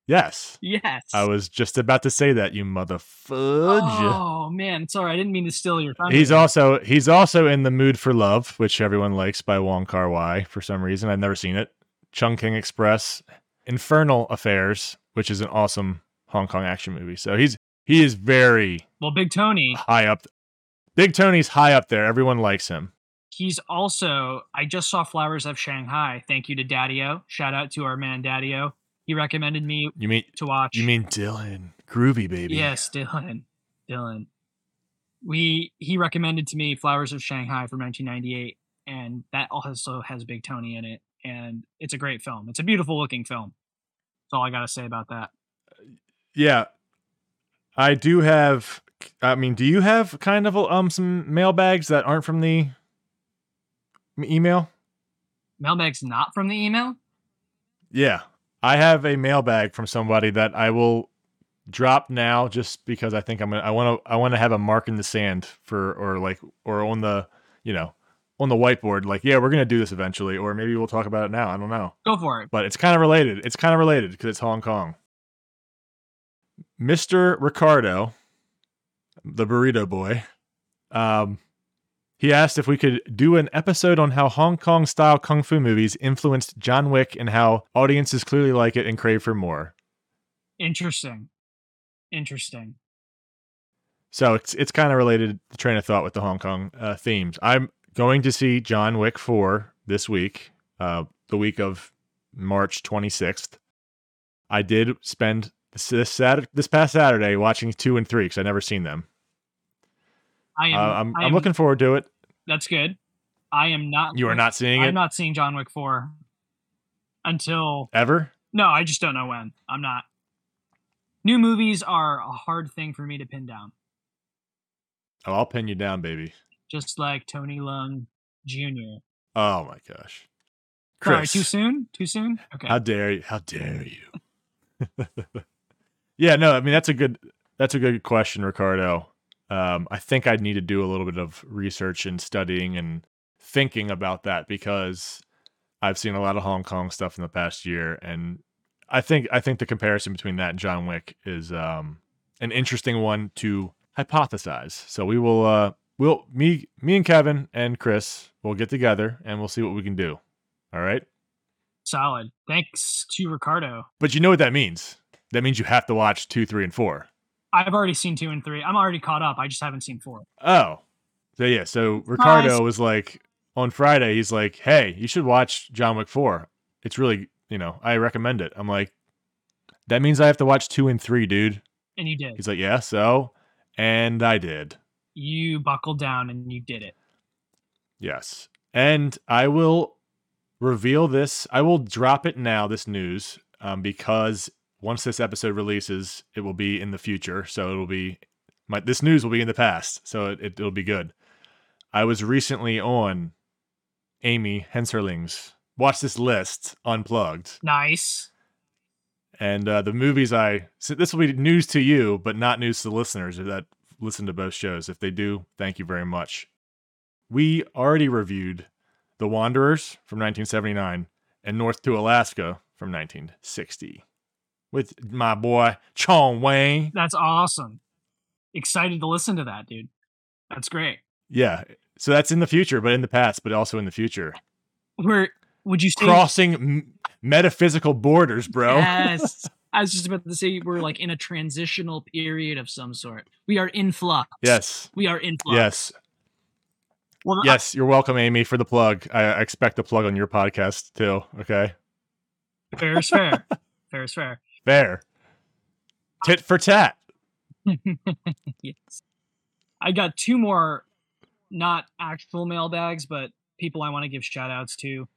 yes. Yes. I was just about to say that you mother fudge. Oh man, sorry, I didn't mean to steal your thunder. He's also he's also in the Mood for Love, which everyone likes by Wong Kar Wai for some reason. I've never seen it. Chungking Express, Infernal Affairs, which is an awesome Hong Kong action movie. So he's he is very well, Big Tony. high up. Big Tony's high up there. Everyone likes him. He's also. I just saw Flowers of Shanghai. Thank you to Daddy-O. Shout out to our man Daddy-O. He recommended me You mean to watch. you mean Dylan? Groovy baby. Yes, Dylan. Dylan. We he recommended to me Flowers of Shanghai from 1998, and that also has Big Tony in it, and it's a great film. It's a beautiful looking film. That's all I gotta say about that. Yeah. I do have I mean, do you have kind of um some mailbags that aren't from the email? Mailbag's not from the email. Yeah. I have a mailbag from somebody that I will drop now just because I think I'm gonna I wanna I wanna have a mark in the sand for or like or on the you know on the whiteboard, like, yeah, we're gonna do this eventually, or maybe we'll talk about it now. I don't know. Go for it. but it's kind of related. It's kind of related because it's Hong Kong. Mr. Ricardo, the burrito boy, um, he asked if we could do an episode on how Hong Kong style kung fu movies influenced John Wick and how audiences clearly like it and crave for more. Interesting. Interesting. So it's it's kind of related the train of thought with the Hong Kong uh, themes. I'm going to see John Wick 4 this week, uh, the week of March 26th. I did spend this this, Saturday, this past Saturday watching 2 and 3 cuz I never seen them. I am. Uh, I'm I I'm looking forward to it. That's good. I am not. You are not seeing it. I'm not seeing John Wick four until ever? no. I just don't know when. I'm not. New movies are a hard thing for me to pin down. Oh, I'll pin you down, baby. Just like Tony Leung Jr. Oh my gosh. Sorry, too soon. Too soon. Okay. how dare you? How dare you? [LAUGHS] yeah, no, I mean that's a good that's a good question, Ricardo. Um, I think I'd need to do a little bit of research and studying and thinking about that because I've seen a lot of Hong Kong stuff in the past year, and I think I think the comparison between that and John Wick is um, an interesting one to hypothesize. So we will uh, we'll me me and Kevin and Chris will get together and we'll see what we can do. All right. Solid. Thanks to Ricardo. But you know what that means? That means you have to watch two, three, and four. I've already seen two and three. I'm already caught up. I just haven't seen four. Oh. So yeah, so Ricardo Nice. was like on Friday, he's like, Hey, you should watch John Wick four. It's really you know, I recommend it. I'm like, That means I have to watch two and three, dude. And you did. He's like, Yeah, so and I did. You buckled down and you did it. Yes. And I will reveal this. I will drop it now, this news, um, because once this episode releases, it will be in the future. So it'll be my this news will be in the past. So it, it, will be good. I was recently on Amy Henserling's watch this list unplugged. Nice. And uh, the movies I so this will be news to you, but not news to the listeners that listen to both shows. If they do, thank you very much. We already reviewed The Wanderers from 1979 and North to Alaska from 1960 with my boy Chong Wayne. That's awesome. Excited to listen to that, dude. That's great. Yeah, so that's in the future, but in the past, but also in the future. Where would you say Crossing m- metaphysical borders, bro. Yes. [LAUGHS] I was just about to say we're like in a transitional period of some sort. We are in flux. Yes. We are in flux. Yes. Well, I- Yes, you're welcome, Amy, for the plug. I I expect a plug on your podcast too. Okay. fair is fair. fair is fair. Fair. Tit for tat. [LAUGHS] yes. I got two more, not actual mailbags, but people I want to give shout outs to.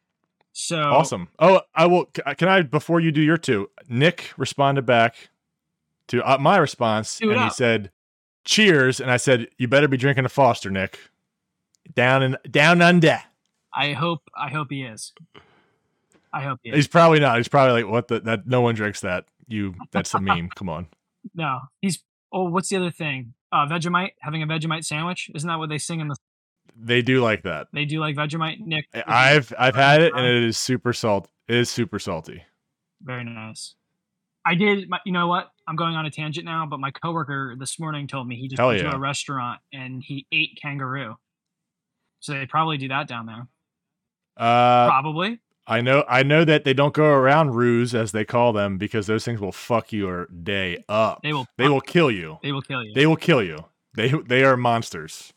So Awesome. Oh, I will. Can I before you do your two? Nick responded back to uh, my response, and he said, "Cheers!" And I said, "You better be drinking a Foster, Nick. Down and down under." I hope I hope he is. I hope he is. He's probably not. He's probably like, "What the? That no one drinks that. You. That's a meme. Come on." [LAUGHS] No, he's. Oh, what's the other thing? Uh, Vegemite. Having a Vegemite sandwich. Isn't that what they sing in the? They do like that. They do like Vegemite. Nick. I've I've had it, and it is super salt. It is super salty. Very nice. I did. My, you know what? I'm going on a tangent now, but my coworker this morning told me he just Hell went yeah. to a restaurant and he ate kangaroo. So they probably do that down there. Uh, probably. I know I know that they don't go around roos as they call them because those things will fuck your day up. They will. They will kill you. They will kill you. They will kill you. They they are monsters.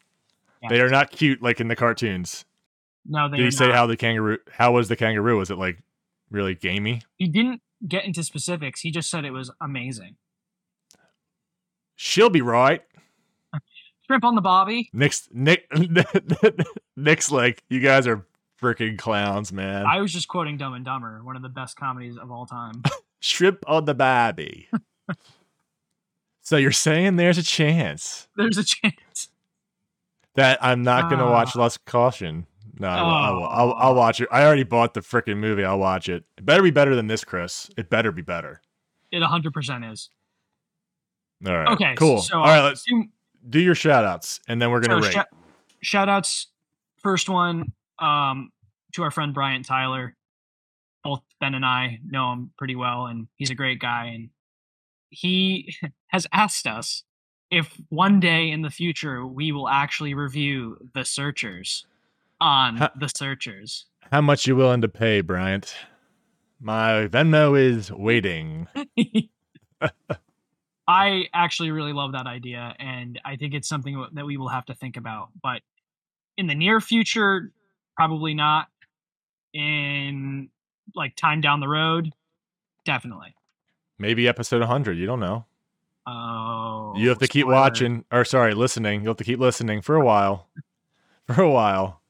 Yeah. They are not cute like in the cartoons. no, they. Did he say not. how the kangaroo? How was the kangaroo? Was it like really gamey? He didn't get into specifics. He just said it was amazing. She'll be right. Shrimp on the bobby. Nick's Nick Nick's like you guys are freaking clowns, man. I was just quoting Dumb and Dumber, one of the best comedies of all time. [LAUGHS] Shrimp on the babby. so you're saying there's a chance [LAUGHS] There's a chance. that I'm not gonna Ah. watch Lust Caution. No, I will, I will, I'll. I'll watch it. I already bought the freaking movie. I'll watch it. It better be better than this, Chris. It better be better. It 100% is. All right. Okay. Cool. So All right. Let's do- do your shout outs and then we're gonna so rate. shout, shout outs. First one um, to our friend Bryant Tyler. Both Ben and I know him pretty well, and he's a great guy. And he [LAUGHS] has asked us if one day in the future we will actually review The Searchers on Huh. The Searchers. How much you willing to pay, Bryant? My Venmo is waiting. [LAUGHS] I actually really love that idea, and I think it's something that we will have to think about. But in the near future, probably not. In like time down the road, definitely. Maybe episode 100. You don't know. Oh, You have to keep spoiler. watching, or sorry, listening. You'll have to keep listening for a while. [LAUGHS] For a while.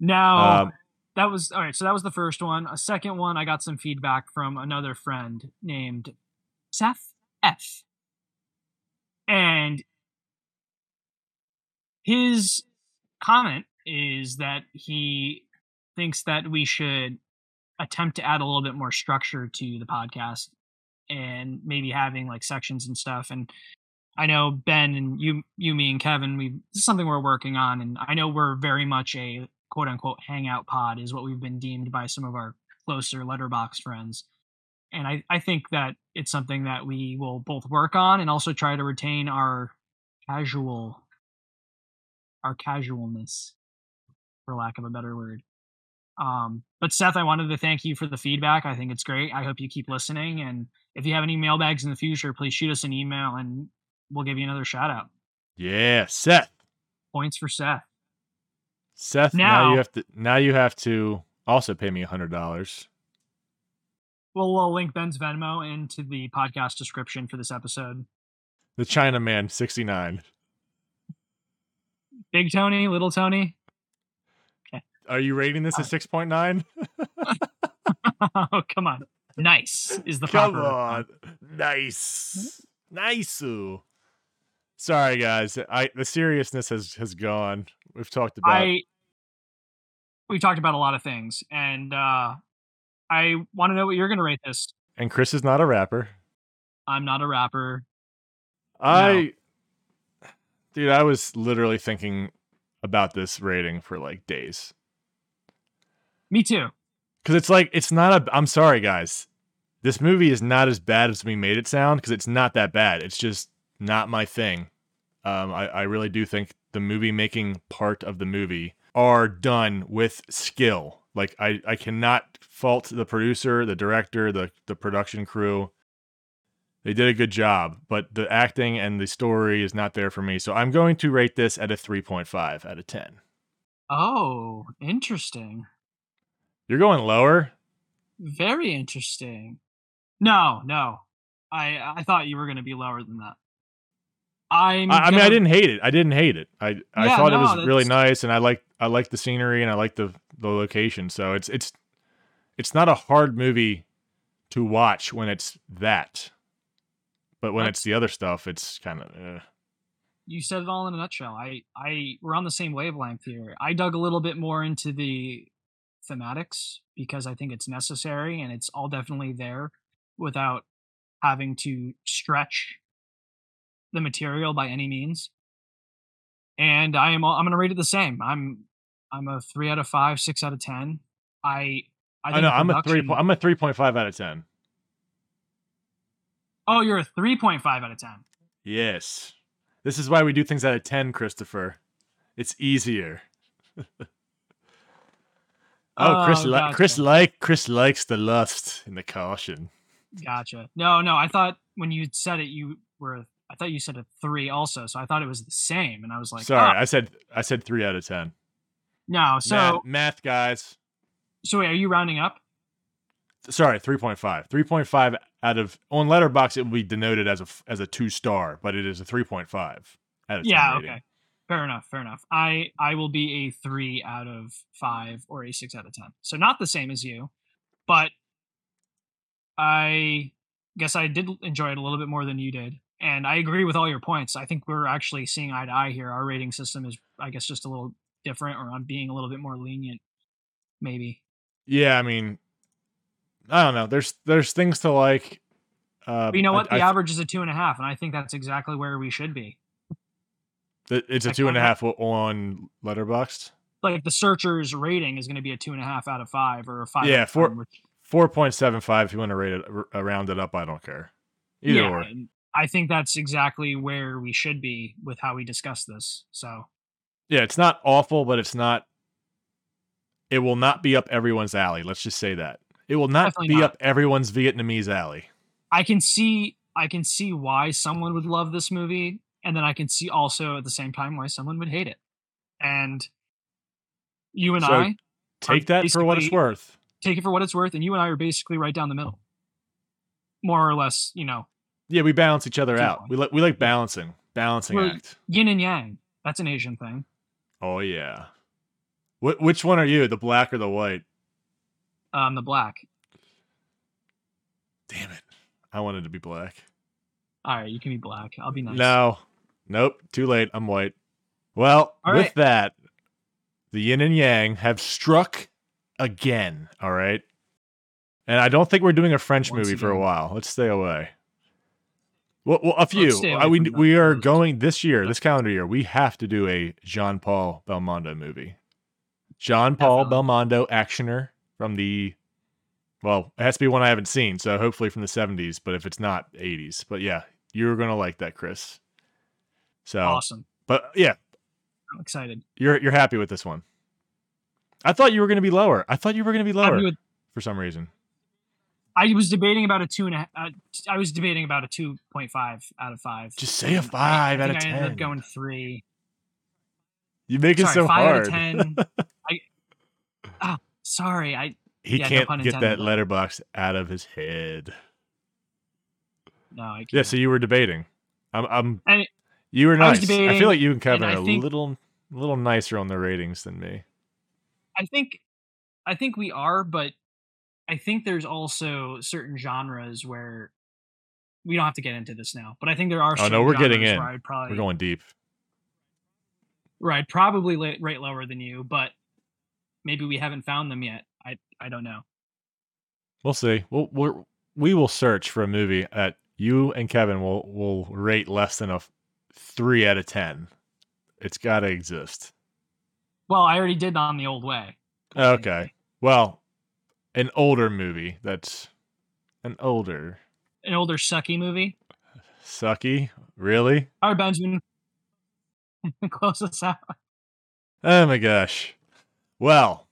Now Um, that was all right. So that was the first one. A second one, I got some feedback from another friend named Seth F. And his comment is that he thinks that we should attempt to add a little bit more structure to the podcast and maybe having like sections and stuff. And I know Ben and you, you, me, and Kevin, we this is something we're working on, and I know we're very much a quote unquote hangout pod is what we've been deemed by some of our closer Letterboxd friends. And I, I think that it's something that we will both work on and also try to retain our casual our casualness for lack of a better word. Um, but Seth, I wanted to thank you for the feedback. I think it's great. I hope you keep listening. And if you have any mailbags in the future, please shoot us an email and we'll give you another shout out. yeah, Seth. Points for Seth. Seth, now, Now- you have to now you have to also pay me a hundred dollars. We'll, we'll link Ben's Venmo into the podcast description for this episode. The Chinaman sixty nine. Big Tony, Little Tony. Are you rating this a six point nine? oh, [LAUGHS] come on. Nice is the Come proper. on, nice, nice. Sorry, guys. I the seriousness has has gone. We've talked about. I we talked about a lot of things, and uh, I want to know what you're going to rate this. And Chris is not a rapper. I'm not a rapper. I, dude, I was literally thinking about this rating for like days Me too. because it's like it's not a. I'm sorry, guys. This movie is not as bad as we made it sound because it's not that bad. It's just not my thing. Um, I, I really do think the movie making part of the movie are done with skill. Like I, I cannot fault the producer, the director, the the production crew. They did a good job, but the acting and the story is not there for me. So I'm going to rate this at a 3.5 out of 10. Oh, interesting. You're going lower? Very interesting. No, no. I I thought you were going to be lower than that. I'm I, I mean, gonna- I didn't hate it. I didn't hate it. I I Yeah, thought it no, was really nice, and I like I like the scenery and I like the the location. So it's it's it's not a hard movie to watch when it's that, but when That's- it's the other stuff, it's kind of. Uh, you said it all in a nutshell. I, I, we're on the same wavelength here. I dug a little bit more into the thematics because I think it's necessary and it's all definitely there without having to stretch the material by any means. And I am, I'm going to rate it the same. I'm, I'm a three out of five, six out of ten. I, I, I, know I'm a three. I'm a three point five out of ten. Oh, you're a three point five out of ten. Yes, this is why we do things out of ten, Christopher. It's easier. [LAUGHS] oh, Chris, Oh, li- Chris like Chris likes the lust and the caution. Gotcha. No, no. I thought when you said it, you were. I thought you said a three also, so I thought it was the same, and I was like, Sorry, "Ah." I said I said three out of ten. no. So, math, math guys. so wait, are you rounding up? Sorry, 3.5. 3.5 out of on Letterboxd it will be denoted as a as a 2 star, but it is a 3.5 out of 10 Yeah. rating. Fair enough. Fair enough. I I will be a three out of five or a six out of ten. So not the same as you, but I guess I did enjoy it a little bit more than you did. And I agree with all your points. I think we're actually seeing eye to eye here. Our rating system is, I guess, just a little different, or I'm being a little bit more lenient, maybe. Yeah, I mean I don't know. There's there's things to like uh But you know I- what? The I- average is a two and a half, and I think that's exactly where we should be. It's a two and a half on Letterboxd. Like the searcher's rating is going to be a two and a half out of five, or a five. Yeah, out four- which- 4.75 if you want to rate it r- uh, round it up, I don't care. Either yeah, or. I think that's exactly where we should be with how we discuss this. So Yeah, it's not awful, but it's not it will not be up everyone's alley. Let's just say that. It will not Definitely be not. up everyone's Vietnamese alley. I can see I can see why someone would love this movie, and then I can see also at the same time why someone would hate it. And you and So, I Take that for what it's worth. take it for what it's worth, and you and I are basically right down the middle, more or less. You know, Yeah, we balance each other out. points. We like we like balancing, balancing We're- act. yin and yang. That's an Asian thing. Oh yeah. Wh- which one are you, the black or the white? Um, the black. Damn it! I wanted to be black. All right, you can be black. I'll be nice. No, nope. Too late. I'm white. Well, All with right. that, the yin and yang have struck again. All right, and I don't think we're doing a French Once movie for a while. Let's stay away. Well, well a few. Uh, we we are first. going this year, this calendar year. We have to do a Jean Paul Belmondo movie. Jean Paul Belmondo actioner from the well, it has to be one I haven't seen, so hopefully from the 70s, but if it's not 80s. But yeah, you're going to like that, Chris. So, Awesome. but yeah, I'm excited. you're you're happy with this one. I thought you were going to be lower. I thought you were going to be lower with- for some reason. I was debating about a two and a. Uh, I was debating about a two point five out of five. Just say a And I- five I out of I ended up going three. You make it so five hard. out of ten. [LAUGHS] I. Ah, sorry. I He Yeah, can't pun get that Letterboxd out of his head. no. I can't. Yeah, so you were debating. I'm, I'm you were nice. I, debating, feel like you and Kevin and are I a little, little nicer on the ratings than me. I think, I think we are, but I think there's also certain genres where we don't have to get into this now. But I think there are. Oh, no, we're getting in. Probably We're going deep. right, probably rate lower than you, but maybe we haven't found them yet. I I don't know. We'll see. We'll, we'll we will search for a movie that you and Kevin will will rate less than a three out of ten. It's got to exist. Well, I already did on the old way. Okay. Well, an older movie that's an older An older sucky movie. sucky. Really? All right, Benjamin. [LAUGHS] Close us out. Oh my gosh. Well,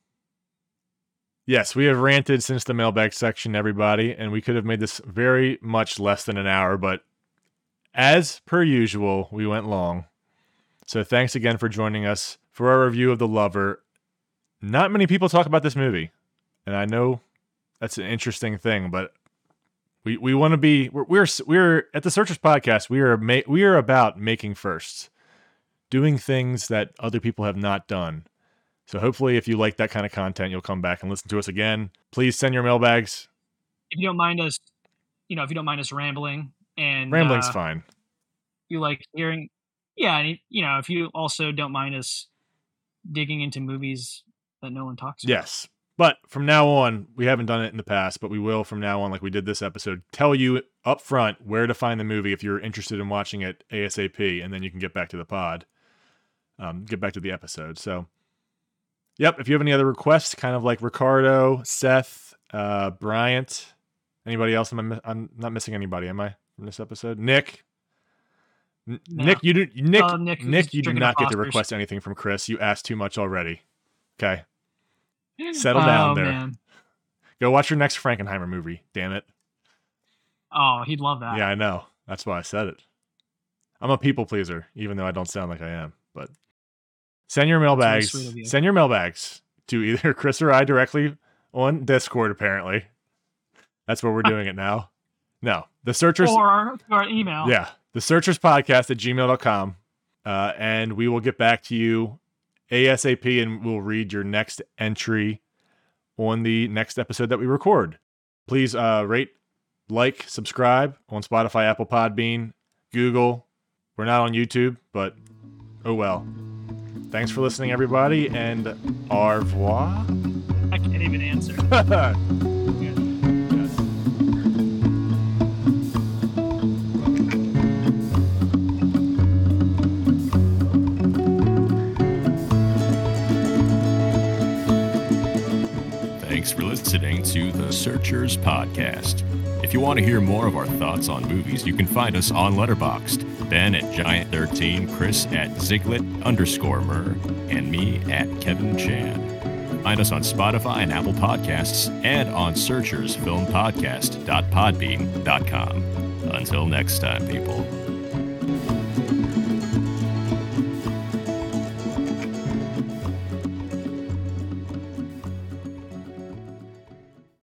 yes, we have ranted since the mailbag section, everybody, and we could have made this very much less than an hour, but as per usual, we went long. So thanks again for joining us for our review of The Lover. Not many people talk about this movie, and I know that's an interesting thing, but we we want to be we're, we're we're at the Searchers podcast. We are ma- we are about making firsts doing things that other people have not done. So hopefully, if you like that kind of content, you'll come back and listen to us again. Please send your mailbags. If you don't mind us, you know, if you don't mind us rambling and Rambling's uh, fine. you like hearing, yeah, and you know, if you also don't mind us digging into movies that no one talks about. Yes. But from now on, we haven't done it in the past, but we will from now on, like we did this episode, tell you up front where to find the movie if you're interested in watching it ASAP, and then you can get back to the pod, um, get back to the episode. So, yep. If you have any other requests, kind of like Ricardo, Seth, uh, Bryant, anybody else? Am I, mi- I'm not missing anybody, am I, from this episode? Nick. N- No. Nick, you do Nick. Uh, Nick Nick, you do not get to request anything from Chris. You asked too much already. Okay. [GASPS] Settle down oh, there. Man. Go watch your next Frankenheimer movie. Damn it. Oh, he'd love that. Yeah, I know. That's why I said it. I'm a people pleaser, even though I don't sound like I am. But send your mailbags. you. Send your mailbags to either [LAUGHS] Chris or I directly on Discord. Apparently, that's where we're doing it now. No, the searchers. Or our email. Yeah, the searchers podcast at gmail.com. Uh, and we will get back to you ASAP and we'll read your next entry on the next episode that we record. Please uh, rate, like, subscribe on Spotify, Apple Podbean, Google. We're not on YouTube, but oh well. Thanks for listening, everybody, and au revoir. I can't even answer. [LAUGHS] to the Searchers Podcast. If you want to hear more of our thoughts on movies, you can find us on Letterboxd. Ben at Giant13, Chris at Ziglet underscore Mur, and me at Kevin Chan. Find us on Spotify and Apple Podcasts and on searchersfilmpodcast.podbean.com. Until next time, people.